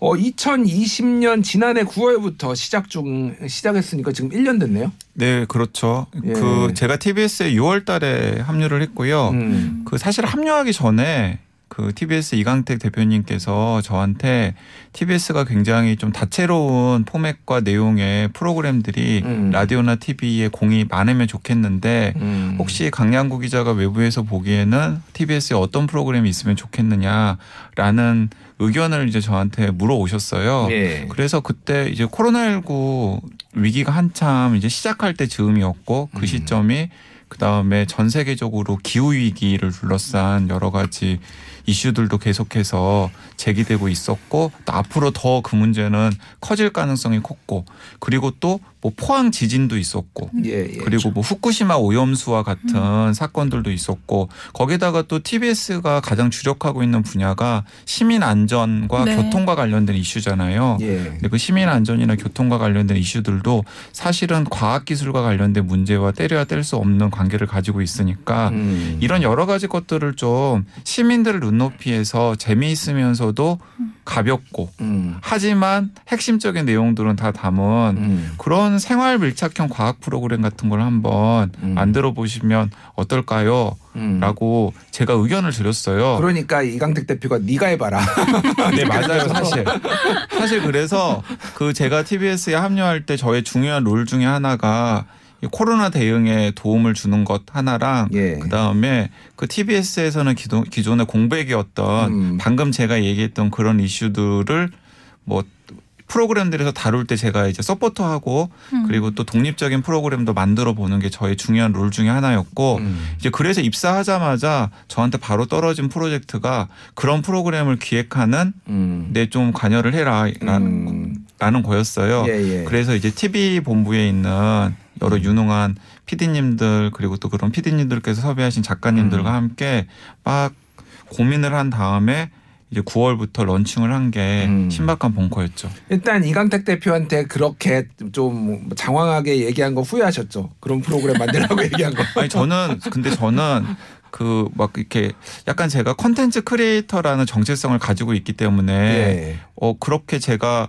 어 2020년 지난해 9월부터 시작 중 시작했으니까 지금 1년 됐네요. 네, 그렇죠. 예. 그 제가 TBS에 6월 달에 합류를 했고요. 음. 그 사실 합류하기 전에 그 TBS 이강택 대표님께서 저한테 TBS가 굉장히 좀 다채로운 포맷과 내용의 프로그램들이 음. 라디오나 TV에 공이 많으면 좋겠는데 음. 혹시 강양구 기자가 외부에서 보기에는 TBS에 어떤 프로그램이 있으면 좋겠느냐라는 의견을 이제 저한테 물어오셨어요. 예. 그래서 그때 이제 코로나19 위기가 한참 이제 시작할 때 즈음이었고 그 음. 시점이 그 다음에 전 세계적으로 기후 위기를 둘러싼 여러 가지 이슈들도 계속해서 제기되고 있었고 또 앞으로 더 그 문제는 커질 가능성이 컸고 그리고 또뭐 포항 지진도 있었고 예, 예. 그리고 뭐 후쿠시마 오염수와 같은 사건들도 있었고 거기다가 또 TBS가 가장 주력하고 있는 분야가 시민 안전과 네. 교통과 관련된 이슈잖아요. 예. 근데 그 시민 안전이나 교통과 관련된 이슈들도 사실은 과학 기술과 관련된 문제와 때려야 뗄 수 없는 관계를 가지고 있으니까 음. 이런 여러 가지 것들을 좀 시민들을 눈높이에서 재미있으면서도 가볍고 음. 하지만 핵심적인 내용들은 다 담은 음. 그런 생활 밀착형 과학 프로그램 같은 걸 한번 음. 만들어 보시면 어떨까요? 음. 라고 제가 의견을 드렸어요. 그러니까 이강택 대표가 네가 해봐라. 네, 맞아요, 사실. 사실 그래서 그 제가 TBS에 합류할 때 저의 중요한 롤 중에 하나가 이 코로나 대응에 도움을 주는 것 하나랑 예. 그 다음에 그 TBS에서는 기존, 기존의 공백이었던 음. 방금 제가 얘기했던 그런 이슈들을 뭐 프로그램들에서 다룰 때 제가 이제 서포터하고 음. 그리고 또 독립적인 프로그램도 만들어 보는 게 저의 중요한 롤 중에 하나였고 음. 이제 그래서 입사하자마자 저한테 바로 떨어진 프로젝트가 그런 프로그램을 기획하는 음. 데좀 관여를 해라라는 음. 라는 거였어요. 예, 예. 그래서 이제 TV 본부에 있는 여러 음. 유능한 PD님들 그리고 또 그런 PD님들께서 섭외하신 작가님들과 음. 함께 막 고민을 한 다음에 이제 9월부터 런칭을 한게 음. 신박한 벙커였죠. 일단 이강택 대표한테 그렇게 좀 장황하게 얘기한 거 후회하셨죠? 그런 프로그램 만들라고 얘기한 거. 아니 저는 근데 저는 그 막 이렇게 약간 제가 컨텐츠 creator라는 정체성을 가지고 있기 때문에 예. 어 그렇게 제가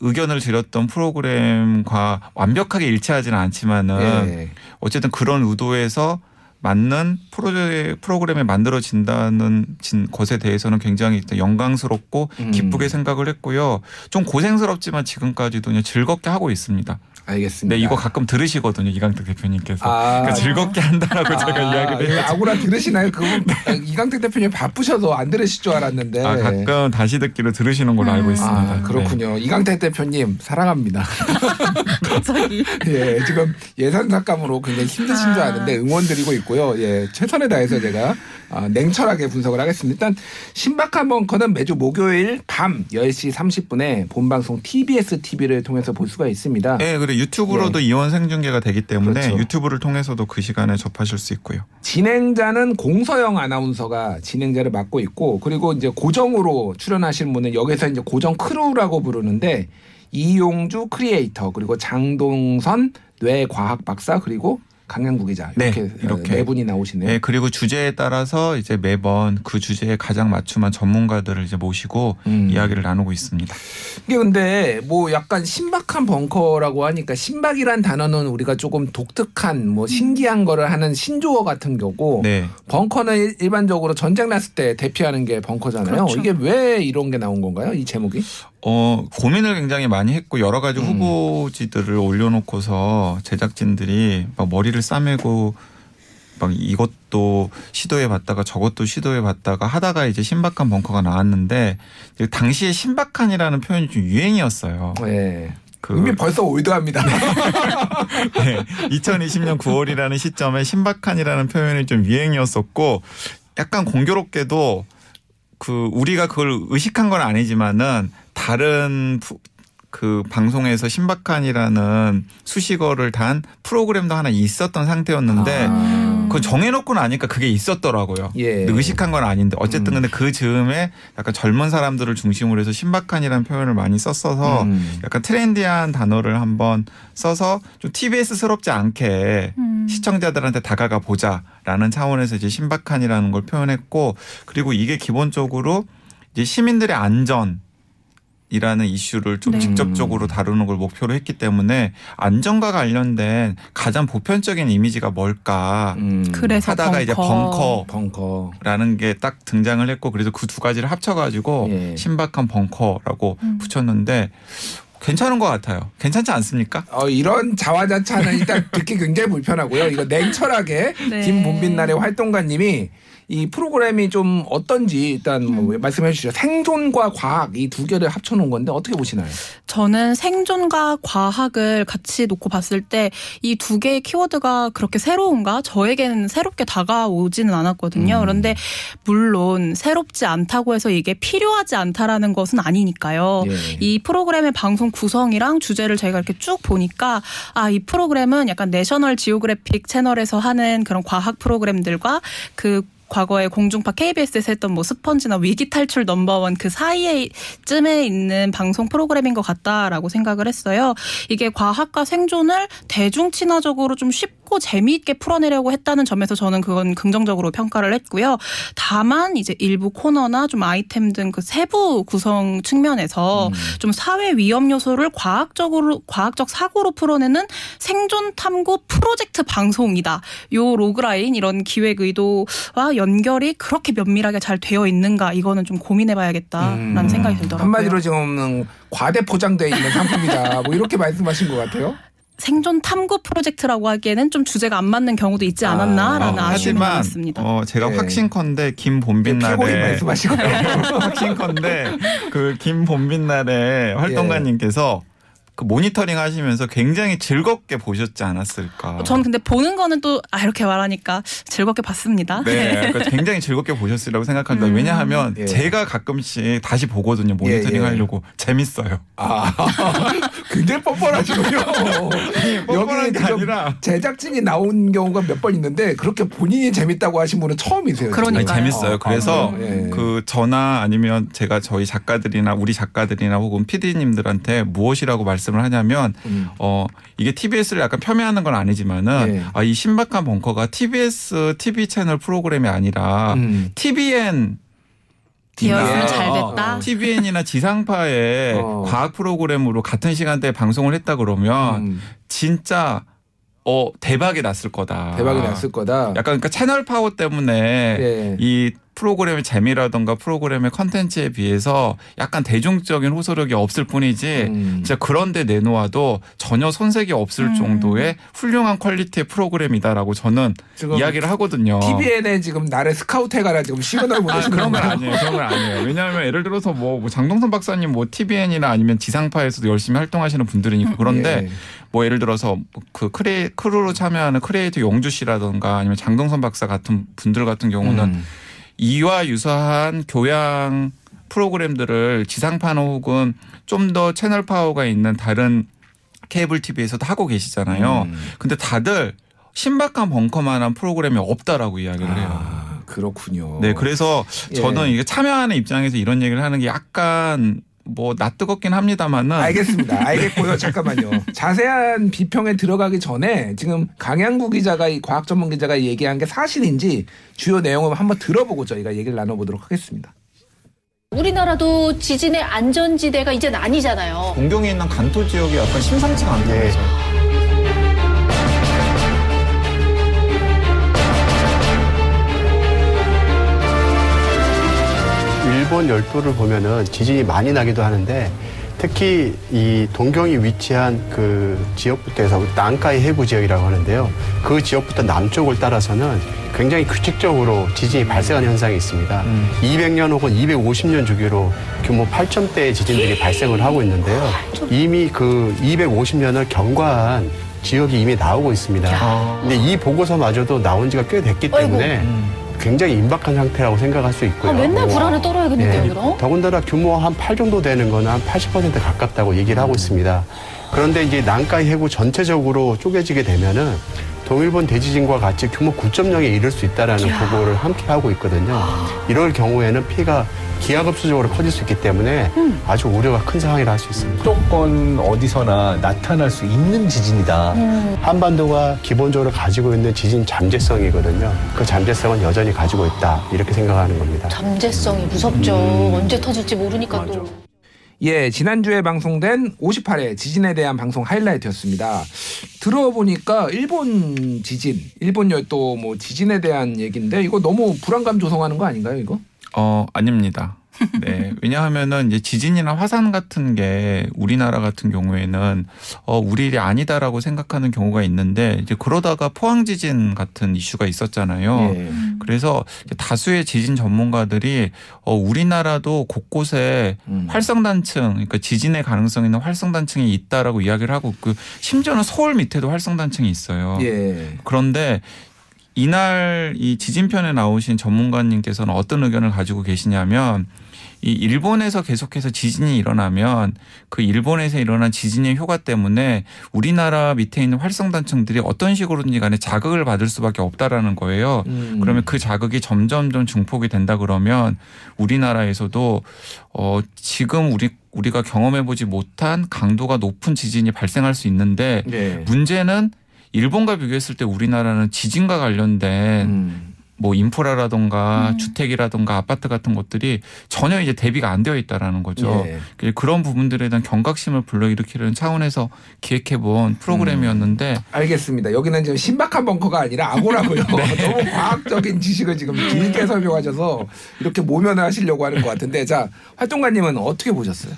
의견을 드렸던 프로그램과 완벽하게 일치하지는 않지만은 예. 어쨌든 그런 의도에서 맞는 프로 프로그램이 만들어진다는 진 것에 대해서는 굉장히 영광스럽고 음. 기쁘게 생각을 했고요. 좀 고생스럽지만 지금까지도 즐겁게 하고 있습니다. 알겠습니다. 네, 이거 가끔 들으시거든요. 이강택 대표님께서. 아, 그러니까 즐겁게 한다라고 제가 아, 이야기를 예, 해요. 아구라 들으시나요? 그분 이강택 대표님 바쁘셔서 안 들으실 줄 알았는데. 아, 가끔 다시 듣기로 들으시는 걸로 알고 있습니다. 아, 네. 그렇군요. 이강택 대표님 사랑합니다. 갑자기. 예, 지금 예산 삭감으로 굉장히 힘드신 줄 아는데 응원 드리고 있고요. 예, 최선을 다해서 제가 아, 냉철하게 분석을 하겠습니다. 일단 신박한 벙커는 매주 목요일 밤 10시 30분에 본방송 TBS TV를 통해서 볼 수가 있습니다. 네, 그리고 유튜브로도 이원 생중계가 되기 때문에 그렇죠. 유튜브를 통해서도 그 시간에 접하실 수 있고요. 진행자는 공서영 아나운서가 진행자를 맡고 있고 그리고 이제 고정으로 출연하신 분은 여기서 이제 고정 crew라고 부르는데 이용주 크리에이터 그리고 장동선 뇌과학 박사 그리고 강양구 기자 네, 이렇게 이렇게. 네 분이 나오시네요. 네, 그리고 주제에 따라서 이제 매번 그 주제에 가장 맞춤한 전문가들을 이제 모시고 음. 이야기를 나누고 있습니다. 이게 근데 뭐 약간 신박한 벙커라고 하니까 신박이란 단어는 우리가 조금 독특한 뭐 신기한 거를 하는 신조어 같은 거고 네. 벙커는 일- 일반적으로 전쟁 났을 때 대피하는 게 벙커잖아요. 그렇죠. 이게 왜 이런 게 나온 건가요? 이 제목이? 어, 고민을 굉장히 많이 했고 여러 가지 음. 후보지들을 올려놓고서 제작진들이 막 머리를 싸매고 막 이것도 시도해 봤다가 저것도 시도해 봤다가 하다가 이제 신박한 벙커가 나왔는데 당시에 신박한이라는 표현이 좀 유행이었어요. 네. 그 이미 벌써 올드합니다. 네, 2020년 9월이라는 시점에 신박한이라는 표현이 좀 유행이었었고 약간 공교롭게도 그 우리가 그걸 의식한 건 아니지만은 다른 푸- 그 방송에서 신박한이라는 수식어를 단 프로그램도 하나 있었던 상태였는데 아. 그거 정해놓고 나니까 그게 있었더라고요. 예. 의식한 건 아닌데 어쨌든 음. 근데 그 즈음에 약간 젊은 사람들을 중심으로 해서 신박한이라는 표현을 많이 썼어서 음. 약간 트렌디한 단어를 한번 써서 좀 TBS스럽지 않게 음. 시청자들한테 다가가 보자라는 차원에서 이제 신박한이라는 걸 표현했고 그리고 이게 기본적으로 이제 시민들의 안전 이라는 이슈를 좀 네. 직접적으로 다루는 걸 목표로 했기 때문에 안전과 관련된 가장 보편적인 이미지가 뭘까 음. 그래서 하다가 벙커. 이제 벙커 벙커. 라는 게 딱 등장을 했고 그래서 그 두 가지를 합쳐가지고 예. 신박한 벙커라고 음. 붙였는데 괜찮은 것 같아요. 괜찮지 않습니까? 어, 이런 자화자찬은 일단 듣기 굉장히 불편하고요. 이거 냉철하게 네. 김본빈 날의 활동가님이 이 프로그램이 좀 어떤지 일단 뭐 음. 말씀해 주시죠. 생존과 과학 이 두 개를 합쳐 놓은 건데 어떻게 보시나요? 저는 생존과 과학을 같이 놓고 봤을 때 이 두 개의 키워드가 그렇게 새로운가? 저에게는 새롭게 다가오지는 않았거든요. 음. 그런데 물론 새롭지 않다고 해서 이게 필요하지 않다라는 것은 아니니까요. 예. 이 프로그램의 방송 구성이랑 주제를 저희가 이렇게 쭉 보니까 아, 이 프로그램은 약간 내셔널 지오그래픽 채널에서 하는 그런 과학 프로그램들과 그 과거에 공중파 KBS에서 했던 뭐 스펀지나 위기 탈출 넘버원 그 사이에쯤에 있는 방송 프로그램인 것 같다라고 생각을 했어요. 이게 과학과 생존을 대중 친화적으로 좀 쉽 고 재미있게 풀어내려고 했다는 점에서 저는 그건 긍정적으로 평가를 했고요. 다만 이제 일부 코너나 좀 아이템 등 그 세부 구성 측면에서 음. 좀 사회 위험 요소를 과학적으로 과학적 사고로 풀어내는 생존 탐구 프로젝트 방송이다. 요 logline 이런 기획 의도와 연결이 그렇게 면밀하게 잘 되어 있는가 이거는 좀 고민해봐야겠다라는 음. 생각이 들더라고요. 한마디로 지금 과대 포장돼 있는 상품이다. 뭐 이렇게 말씀하신 것 같아요. 생존 탐구 프로젝트라고 하기에는 좀 주제가 안 맞는 경우도 있지 않았나라는 아, 아쉬움이 하지만 있습니다. 어, 제가 예. 확신컨대 피고인 김본빈 날에 말씀하시고 확신컨대 그 김본빈 날에 활동가님께서 그 모니터링 하시면서 굉장히 즐겁게 보셨지 않았을까. 저는 근데 보는 거는 또 아 이렇게 말하니까 즐겁게 봤습니다. 네, 그러니까 굉장히 즐겁게 보셨으리라고 생각합니다. 음. 왜냐하면 예. 제가 가끔씩 다시 보거든요. 모니터링 예, 예. 하려고 재밌어요. 아 굉장히 뻔뻔하시군요. 뻔뻔한 게 지금 아니라 제작진이 나온 경우가 몇 번 있는데 그렇게 본인이 재밌다고 하신 분은 처음이세요. 아니, 재밌어요. 아, 그래서 아, 예. 그 저나 아니면 제가 저희 작가들이나 우리 작가들이나 혹은 PD님들한테 무엇이라고 말씀 을 하냐면 음. 어 이게 TBS를 약간 폄훼하는 건 아니지만은 예. 아, 이 신박한 벙커가 TBS TV 채널 프로그램이 아니라 음. TBN 되었으면 예. 잘 됐다. 어. TVN이나 지상파의 어. 과학 프로그램으로 같은 시간대에 방송을 했다 그러면 음. 진짜 어 대박이 났을 거다. 대박이 났을 거다. 약간 그러니까 채널 파워 때문에 예. 이 프로그램의 재미라던가 프로그램의 컨텐츠에 비해서 약간 대중적인 호소력이 없을 뿐이지 음. 진짜 그런 데 내놓아도 전혀 손색이 없을 음. 정도의 훌륭한 quality의 프로그램이다라고 저는 이야기를 하거든요. TVN에 지금 나를 스카우트 해가라 지금 시그널 아, 보내시는 그런 건? 아니에요. 그런 건 아니에요. 왜냐하면 예를 들어서 뭐, 뭐 장동선 박사님 뭐 TVN이나 아니면 지상파에서도 열심히 활동하시는 분들이니까 그런데 예. 뭐 예를 들어서 그 크레 crew로 참여하는 크리에이터 용주 씨라던가 아니면 장동선 박사 같은 분들 같은 경우는 음. 이와 유사한 교양 프로그램들을 지상파 혹은 좀 더 채널 파워가 있는 다른 케이블 TV에서도 하고 계시잖아요. 음. 근데 다들 신박한 벙커만한 프로그램이 없다라고 이야기를 해요. 아, 그렇군요. 네, 그래서 예. 저는 이게 참여하는 입장에서 이런 얘기를 하는 게 약간 뭐 낯 뜨겁긴 합니다만은 알겠습니다. 알겠고요. 잠깐만요. 자세한 비평에 들어가기 전에 지금 강양구 기자가 이 과학 전문 기자가 얘기한 게 사실인지 주요 내용을 한번 들어보고 저희가 얘기를 나눠보도록 하겠습니다. 우리나라도 지진의 안전지대가 이젠 아니잖아요. 동경에 있는 간토 지역이 약간 심상치가 않다면서. 일본 열도를 보면은 지진이 많이 나기도 하는데 특히 이 동경이 위치한 그 지역부터 해서 난카이 해구 지역이라고 하는데요. 그 지역부터 남쪽을 따라서는 굉장히 규칙적으로 지진이 발생하는 현상이 있습니다. 200년 혹은 250년 주기로 규모 8점대의 지진들이 발생을 하고 있는데요. 이미 그 250년을 경과한 지역이 이미 나오고 있습니다. 근데 이 보고서마저도 나온 지가 꽤 됐기 때문에 굉장히 임박한 상태라고 생각할 수 있고요. 아, 맨날 불안에 떨어야겠는데요, 예. 그럼? 더군다나 규모 한 8 정도 되는 거는 한 80% 가깝다고 얘기를 하고 있습니다. 그런데 이제 난카이 해구 전체적으로 쪼개지게 되면은 동일본 대지진과 같이 규모 9.0에 이를 수 있다라는 보고를 함께 하고 있거든요. 이럴 경우에는 피해가 기하급수적으로 커질 수 있기 때문에 음. 아주 우려가 큰 상황이라 할 수 있습니다. 무조건 어디서나 나타날 수 있는 지진이다. 음. 한반도가 기본적으로 가지고 있는 지진 잠재성이거든요. 그 잠재성은 여전히 가지고 있다. 이렇게 생각하는 겁니다. 잠재성이 무섭죠. 음. 언제 터질지 모르니까 또. 예, 지난주에 방송된 58회 지진에 대한 방송 하이라이트였습니다. 들어보니까 일본 지진, 일본 열도 뭐 지진에 대한 얘기인데 이거 너무 불안감 조성하는 거 아닌가요, 이거? 어, 아닙니다. 네. 왜냐하면은 이제 지진이나 화산 같은 게 우리나라 같은 경우에는 어, 우리 일이 아니다라고 생각하는 경우가 있는데 이제 그러다가 포항 지진 같은 이슈가 있었잖아요. 예. 그래서 다수의 지진 전문가들이 어, 우리나라도 곳곳에 음. 활성단층, 그러니까 지진의 가능성 있는 활성단층이 있다라고 이야기를 하고 그 심지어는 서울 밑에도 활성단층이 있어요. 예. 그런데 이날 이 지진편에 나오신 전문가님께서는 어떤 의견을 가지고 계시냐면 이 일본에서 계속해서 지진이 일어나면 그 일본에서 일어난 지진의 효과 때문에 우리나라 밑에 있는 활성단층들이 어떤 식으로든지 간에 자극을 받을 수밖에 없다라는 거예요. 음. 그러면 그 자극이 점점점 증폭이 된다 그러면 우리나라에서도 어 지금 우리 우리가 경험해 보지 못한 강도가 높은 지진이 발생할 수 있는데 예. 문제는 일본과 비교했을 때 우리나라는 지진과 관련된 음. 뭐 인프라라던가 음. 주택이라던가 아파트 같은 것들이 전혀 이제 대비가 안 되어 있다라는 거죠. 예. 그래서 그런 부분들에 대한 경각심을 불러일으키려는 차원에서 기획해본 프로그램이었는데 알겠습니다. 여기는 지금 신박한 벙커가 아니라 아고라고요. 너무 과학적인 지식을 지금 길게 설명하셔서 이렇게 모면을 하시려고 하는 것 같은데 자 활동가님은 어떻게 보셨어요?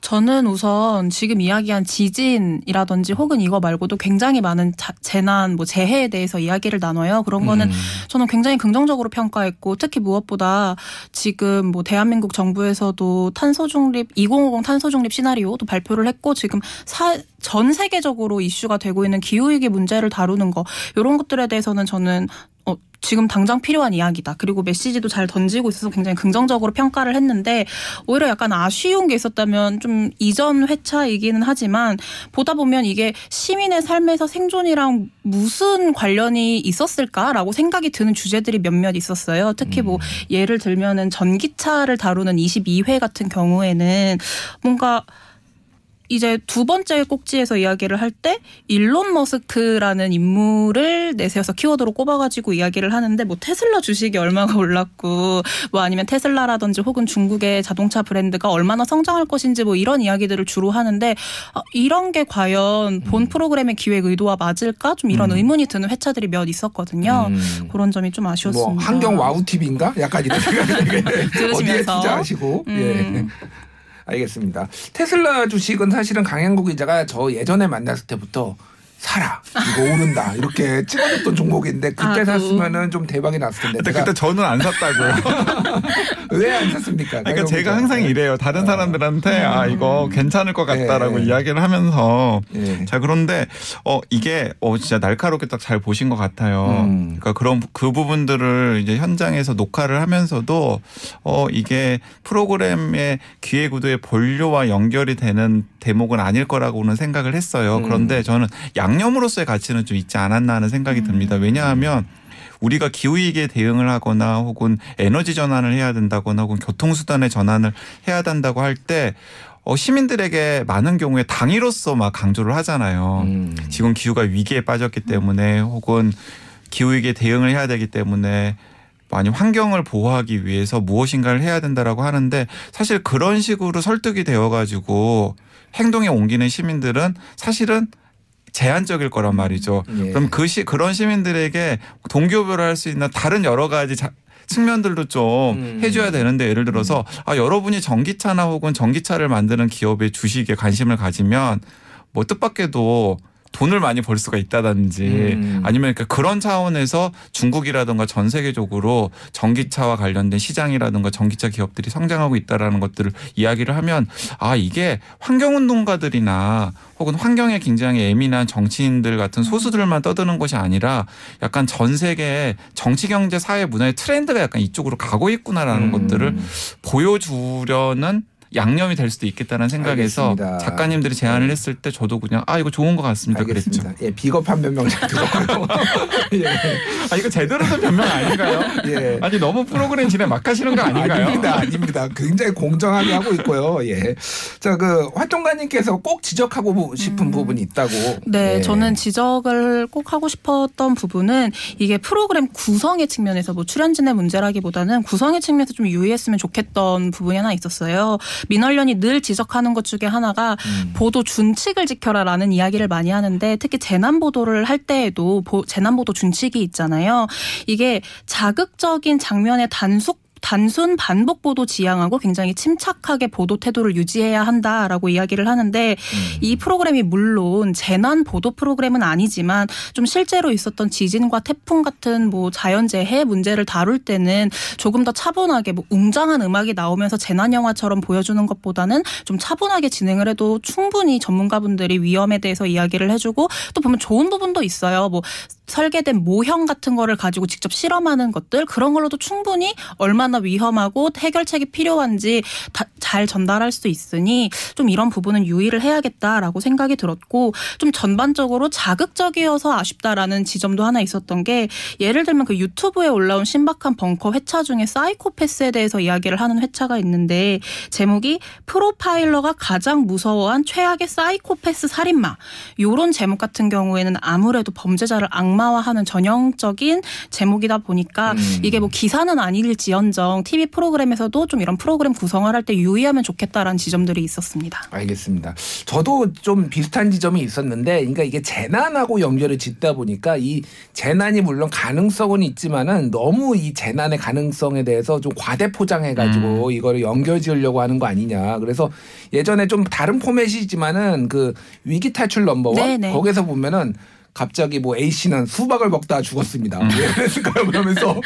저는 우선 지금 이야기한 지진이라든지 혹은 이거 말고도 굉장히 많은 자- 재난, 뭐 재해에 대해서 이야기를 나눠요. 그런 거는 음. 저는 굉장히 긍정적으로 평가했고 특히 무엇보다 지금 뭐 대한민국 정부에서도 탄소 중립 2050 탄소 중립 시나리오도 발표를 했고 지금 사, 전 세계적으로 이슈가 되고 있는 기후 위기 문제를 다루는 거 이런 것들에 대해서는 저는 어, 지금 당장 필요한 이야기다. 그리고 메시지도 잘 던지고 있어서 굉장히 긍정적으로 평가를 했는데 오히려 약간 아쉬운 게 있었다면 좀 이전 회차이기는 하지만 보다 보면 이게 시민의 삶에서 생존이랑 무슨 관련이 있었을까라고 생각이 드는 주제들이 몇몇 있었어요. 특히 뭐 예를 들면은 전기차를 다루는 22회 같은 경우에는 뭔가 이제 두 번째 꼭지에서 이야기를 할 때 일론 머스크라는 인물을 내세워서 키워드로 꼽아가지고 이야기를 하는데 뭐 테슬라 주식이 얼마가 올랐고 뭐 아니면 테슬라라든지 혹은 중국의 자동차 브랜드가 얼마나 성장할 것인지 뭐 이런 이야기들을 주로 하는데 아, 이런 게 과연 본 프로그램의 기획 의도와 맞을까 좀 이런 음. 의문이 드는 회차들이 몇 있었거든요. 음. 그런 점이 좀 아쉬웠습니다. 뭐 환경 와우 TV인가? 약간 이런 생각이 어디에 들으시면서. 투자하시고 예. 음. 알겠습니다. 테슬라 주식은 사실은 강양구 기자가 저 예전에 만났을 때부터 사라 이거 오른다 이렇게 찍어줬던 종목인데 그때 아, 샀으면은 좀 대박이 났을 텐데 근데 그때 저는 안 샀다고요. 왜 안 샀습니까? 그러니까 제가 항상 이래요. 다른 사람들한테 아 이거 괜찮을 것 같다라고 예. 이야기를 하면서 예. 자 그런데 어 이게 어 진짜 날카롭게 딱 잘 보신 것 같아요. 음. 그러니까 그런 그 부분들을 이제 현장에서 녹화를 하면서도 어 이게 프로그램의 기획 구도의 본료와 연결이 되는 대목은 아닐 거라고는 생각을 했어요. 음. 그런데 저는 양 념으로서의 가치는 좀 있지 않았나 하는 생각이 듭니다. 왜냐하면 우리가 기후위기에 대응을 하거나 혹은 에너지 전환을 해야 된다거나 혹은 교통수단의 전환을 해야 된다고 할때 어, 시민들에게 많은 경우에 당위로서 막 강조를 하잖아요. 음. 지금 기후가 위기에 빠졌기 때문에 혹은 기후위기에 대응을 해야 되기 때문에 많이 환경을 보호하기 위해서 무엇인가를 해야 된다라고 하는데 사실 그런 식으로 설득이 되어 가지고 행동에 옮기는 시민들은 사실은 제한적일 거란 말이죠. 예. 그럼 그 시, 그런 시민들에게 동기부여를 할 수 있는 다른 여러 가지 자, 측면들도 좀 음. 해줘야 되는데 예를 들어서 아 여러분이 전기차나 혹은 전기차를 만드는 기업의 주식에 관심을 가지면 뭐 뜻밖에도 돈을 많이 벌 수가 있다든지 음. 아니면 그러니까 그런 차원에서 중국이라든가 전 세계적으로 전기차와 관련된 시장이라든가 전기차 기업들이 성장하고 있다라는 것들을 이야기를 하면 아 이게 환경운동가들이나 혹은 환경에 굉장히 예민한 정치인들 같은 소수들만 떠드는 것이 아니라 약간 전 세계 정치 경제 사회 문화의 트렌드가 약간 이쪽으로 가고 있구나라는 음. 것들을 보여주려는 양념이 될 수도 있겠다는 생각에서 알겠습니다. 작가님들이 제안을 했을 때 저도 그냥 아 이거 좋은 것 같습니다 그랬죠. 알겠습니다. 예, 비겁한 변명 잘 들었고요. 예. 아 이거 제대로 된 변명 아닌가요? 예. 아니 너무 프로그램 진행 막 하시는 거 아닌가요? 아닙니다, 아닙니다. 굉장히 공정하게 하고 있고요. 예. 자, 그 활동가님께서 꼭 지적하고 싶은 부분이 있다고. 네, 예. 저는 지적을 꼭 하고 싶었던 부분은 이게 프로그램 구성의 측면에서 뭐 출연진의 문제라기보다는 구성의 측면에서 좀 유의했으면 좋겠던 부분이 하나 있었어요. 민원련이 늘 지적하는 것 중에 하나가 음. 보도 준칙을 지켜라라는 이야기를 많이 하는데 특히 재난 보도를 할 때에도 보- 재난 보도 준칙이 있잖아요. 이게 자극적인 장면의 단속 단순 반복 보도 지향하고 굉장히 침착하게 보도 태도를 유지해야 한다라고 이야기를 하는데 음. 이 프로그램이 물론 재난 보도 프로그램은 아니지만 좀 실제로 있었던 지진과 태풍 같은 뭐 자연재해 문제를 다룰 때는 조금 더 차분하게 뭐 웅장한 음악이 나오면서 재난 영화처럼 보여주는 것보다는 좀 차분하게 진행을 해도 충분히 전문가분들이 위험에 대해서 이야기를 해주고 또 보면 좋은 부분도 있어요. 뭐 설계된 모형 같은 거를 가지고 직접 실험하는 것들 그런 걸로도 충분히 얼마나 위험하고 해결책이 필요한지 다- 잘 전달할 수 있으니 좀 이런 부분은 유의를 해야겠다라고 생각이 들었고 좀 전반적으로 자극적이어서 아쉽다라는 지점도 하나 있었던 게 예를 들면 그 유튜브에 올라온 신박한 벙커 회차 중에 사이코패스에 대해서 이야기를 하는 회차가 있는데 제목이 프로파일러가 가장 무서워한 최악의 사이코패스 살인마 요런 제목 같은 경우에는 아무래도 범죄자를 악마화하는 전형적인 제목이다 보니까 음. 이게 뭐 기사는 아닐지언정 TV 프로그램에서도 좀 이런 프로그램 구성을 할때 유의하면 좋겠다라는 지점들이 있었습니다. 알겠습니다. 저도 좀 비슷한 지점이 있었는데, 그러니까 이게 재난하고 연결을 짓다 보니까 이 재난이 물론 가능성은 있지만은 너무 이 재난의 가능성에 대해서 좀 과대 포장해가지고 음. 이거를 연결 지으려고 하는 거 아니냐. 그래서 예전에 좀 다른 포맷이지만은 그 위기 탈출 넘버원 네네. 거기서 보면은 갑자기 뭐 A 씨는 수박을 먹다가 죽었습니다. 음. 왜 그랬을까요? 그러면서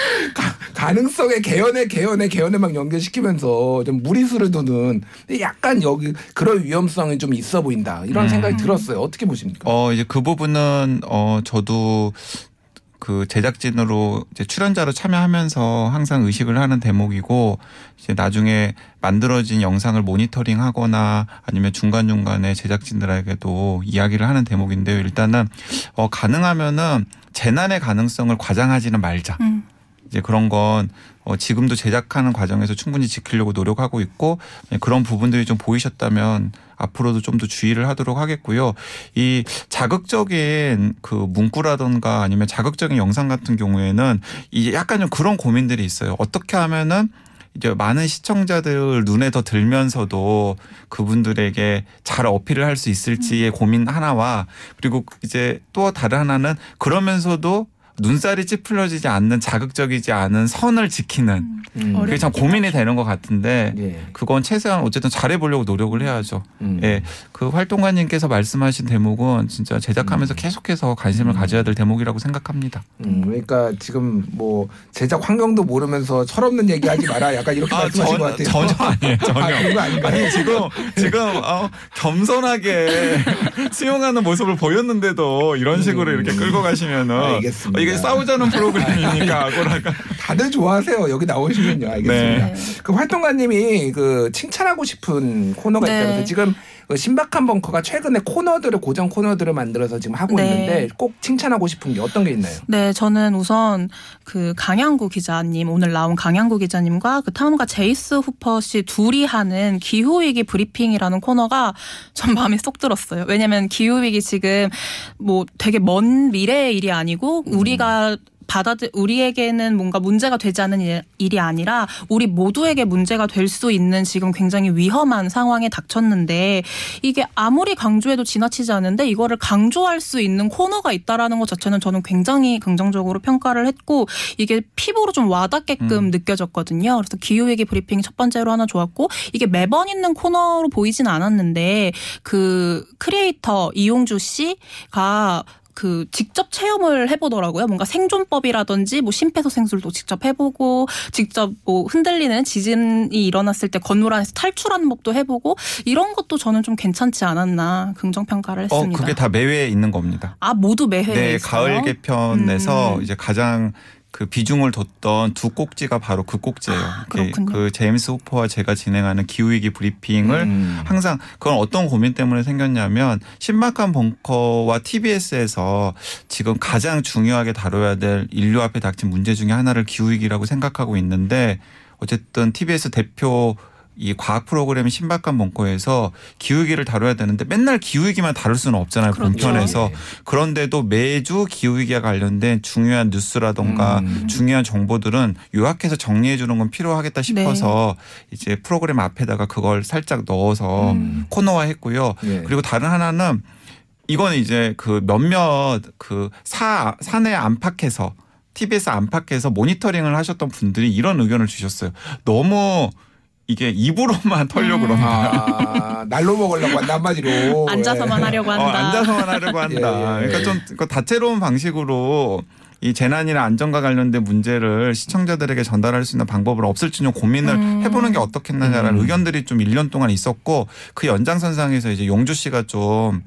가, 능성의 개연에 개연에 개연에 막 연결시키면서 좀 무리수를 두는 약간 여기 그런 위험성이 좀 있어 보인다 이런 음. 생각이 들었어요. 어떻게 보십니까? 어 이제 그 부분은 어 저도 그 제작진으로 이제 출연자로 참여하면서 항상 의식을 하는 대목이고 이제 나중에 만들어진 영상을 모니터링 하거나 아니면 중간 중간에 제작진들에게도 이야기를 하는 대목인데요. 일단은 어 가능하면은 재난의 가능성을 과장하지는 말자. 음. 이제 그런 건 어, 지금도 제작하는 과정에서 충분히 지키려고 노력하고 있고 예, 그런 부분들이 좀 보이셨다면 앞으로도 좀 더 주의를 하도록 하겠고요. 이 자극적인 그 문구라던가 아니면 자극적인 영상 같은 경우에는 이제 약간 좀 그런 고민들이 있어요. 어떻게 하면은 이제 많은 시청자들 눈에 더 들면서도 그분들에게 잘 어필을 할 수 있을지의 고민 하나와 그리고 이제 또 다른 하나는 그러면서도 눈살이 찌푸려지지 않는 자극적이지 않은 선을 지키는 음. 그게 참 고민이 되는 것 같은데 예. 그건 최소한 어쨌든 잘해보려고 노력을 해야죠. 음. 예, 그 활동가님께서 말씀하신 대목은 진짜 제작하면서 계속해서 관심을 가져야 될 대목이라고 생각합니다. 음, 그러니까 지금 뭐 제작 환경도 모르면서 철없는 얘기하지 마라. 약간 이렇게 말씀하신 것 같아요. 전혀 아니에요. 전혀. 아, 그런 거 아닌가요? 아니 지금 지금 어, 겸손하게 수용하는 모습을 보였는데도 이런 식으로 음. 이렇게 끌고 가시면은 알겠습니다. 어, 이게 싸우자는 프로그램이니까 아고라가 다들 좋아하세요. 여기 나오시면요. 알겠습니다. 네. 그 활동가님이 그 칭찬하고 싶은 코너가 네. 있다면서 지금 그 신박한 벙커가 최근에 코너들을 고정 코너들을 만들어서 지금 하고 네. 있는데 꼭 칭찬하고 싶은 게 어떤 게 있나요? 네, 저는 우선 그 강양구 기자님 오늘 나온 강양구 기자님과 그 탐험가 제이스 후퍼 씨 둘이 하는 기후 위기 브리핑이라는 코너가 전 마음에 쏙 들었어요. 왜냐면 기후 위기 지금 뭐 되게 먼 미래의 일이 아니고 우리가 받아들 우리에게는 뭔가 문제가 되지 않는 일- 일이 아니라 우리 모두에게 문제가 될 수 있는 지금 굉장히 위험한 상황에 닥쳤는데 이게 아무리 강조해도 지나치지 않은데 이거를 강조할 수 있는 코너가 있다라는 것 자체는 저는 굉장히 긍정적으로 평가를 했고 이게 피부로 좀 와닿게끔 느껴졌거든요. 그래서 기후위기 브리핑 첫 번째로 하나 좋았고 이게 매번 있는 코너로 보이진 않았는데 그 크리에이터 이용주 씨가 그 직접 체험을 해보더라고요. 뭔가 생존법이라든지 뭐 심폐소생술도 직접 해보고 직접 뭐 흔들리는 지진이 일어났을 때 건물 안에서 탈출하는 법도 해보고 이런 것도 저는 좀 괜찮지 않았나 긍정 평가를 어 했습니다. 그게 다 매회에 있는 겁니다. 아 모두 매회에 네, 있어요? 가을 개편에서 음. 이제 가장 그 비중을 뒀던 두 꼭지가 바로 그 꼭지예요. 아, 그렇군요. 그 제임스 호퍼와 제가 진행하는 기후위기 브리핑을 음. 항상 그건 어떤 고민 때문에 생겼냐면 신박한 벙커와 TBS에서 지금 가장 중요하게 다뤄야 될 인류 앞에 닥친 문제 중에 하나를 기후위기라고 생각하고 있는데 어쨌든 TBS 대표 이 과학 프로그램 신박한 벙커에서 기후위기를 다뤄야 되는데 맨날 기후위기만 다룰 수는 없잖아요. 그렇죠. 본편에서. 그런데도 매주 기후위기와 관련된 중요한 뉴스라던가 음. 중요한 정보들은 요약해서 정리해 주는 건 필요하겠다 싶어서 네. 이제 프로그램 앞에다가 그걸 살짝 넣어서 음. 코너화 했고요. 예. 그리고 다른 하나는 이거는 이제 그 몇몇 그 사, 사내 안팎에서 TBS 안팎에서 모니터링을 하셨던 분들이 이런 의견을 주셨어요. 너무 이게 입으로만 털려고 그런다. 아, 날로 먹으려고 한다 한마디로. 앉아서만 예. 하려고 어, 한다. 앉아서만 하려고 한다. 예, 예. 그러니까 좀 그 다채로운 방식으로 이 재난이나 안전과 관련된 문제를 시청자들에게 전달할 수 있는 방법을 없을지 좀 고민을 음. 해보는 게 어떻겠느냐라는 음. 의견들이 좀 1년 동안 있었고 그 연장선상에서 이제 용주 씨가 좀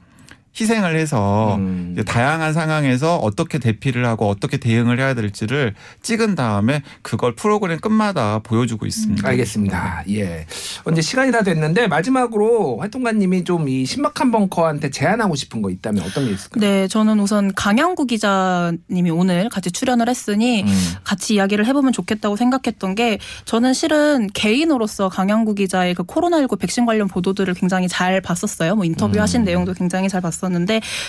희생을 해서 음. 이제 다양한 상황에서 어떻게 대피를 하고 어떻게 대응을 해야 될지를 찍은 다음에 그걸 프로그램 끝마다 보여주고 있습니다. 알겠습니다. 예. 이제 시간이 다 됐는데 마지막으로 활동가님이 좀 이 신박한 벙커한테 제안하고 싶은 거 있다면 어떤 게 있을까요? 네, 저는 우선 강양구 기자님이 오늘 같이 출연을 했으니 음. 같이 이야기를 해보면 좋겠다고 생각했던 게 저는 실은 개인으로서 강양구 기자의 그 코로나19 백신 관련 보도들을 굉장히 잘 봤었어요. 뭐 인터뷰 하신 음. 내용도 굉장히 잘 봤었는데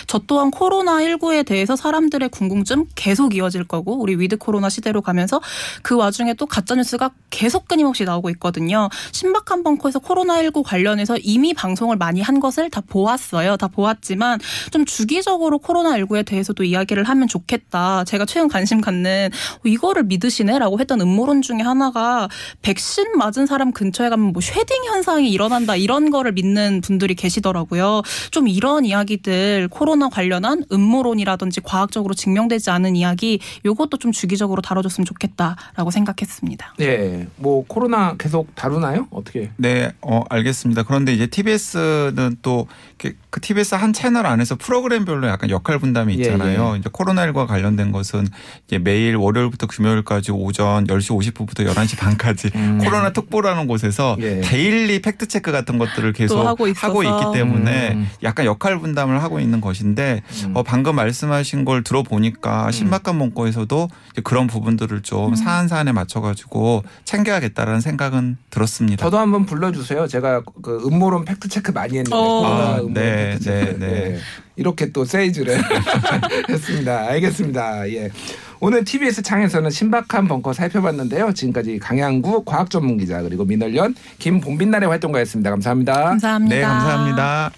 저 또한 코로나19에 대해서 사람들의 궁금증 계속 이어질 거고 우리 위드 코로나 시대로 가면서 그 와중에 또 가짜뉴스가 계속 끊임없이 나오고 있거든요. 신박한 벙커에서 코로나19 관련해서 이미 방송을 많이 한 것을 다 보았어요. 다 보았지만 좀 주기적으로 코로나19에 대해서도 이야기를 하면 좋겠다. 제가 최근 관심 갖는 어, 이거를 믿으시네 라고 했던 음모론 중에 하나가 백신 맞은 사람 근처에 가면 뭐 shedding 현상이 일어난다 이런 거를 믿는 분들이 계시더라고요. 좀 이런 이야기들 코로나 관련한 음모론이라든지 과학적으로 증명되지 않은 이야기 요것도 좀 주기적으로 다뤄줬으면 좋겠다라고 생각했습니다. 예. 뭐 코로나 계속 다루나요? 어떻게? 네, 어, 알겠습니다. 그런데 이제 TBS는 또 이렇게 그 TBS 한 채널 안에서 프로그램별로 약간 역할 분담이 예, 있잖아요. 이제 코로나19와 관련된 것은 이제 매일 월요일부터 금요일까지 오전 10시 50분부터 11시 반까지 음. 코로나 특보라는 곳에서 예. daily fact check 같은 것들을 계속 하고 있어서. 있기 때문에 음. 약간 역할 분담을 하고 있는 것인데 음. 어, 방금 말씀하신 걸 들어보니까 신박한 벙커에서도 이제 그런 부분들을 좀 사안 사안에 맞춰가지고 챙겨야겠다라는 생각은 들었습니다. 저도 한번 불러주세요. 제가 그 음모론 fact check 많이 했는데 어. 아, 음모론 네. 네, 네. 예. 이렇게 또 세이즈를 했습니다. 알겠습니다. 예. 오늘 TBS 창에서는 신박한 벙커 살펴봤는데요. 지금까지 강양구 과학 전문 기자 그리고 민월련 김봄빛날의 활동가였습니다. 감사합니다. 감사합니다. 네, 감사합니다.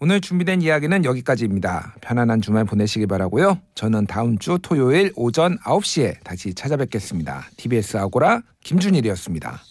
오늘 준비된 이야기는 여기까지입니다. 편안한 주말 보내시기 바라고요. 저는 다음 주 토요일 오전 9시에 다시 찾아뵙겠습니다. TBS 아고라 김준일이었습니다.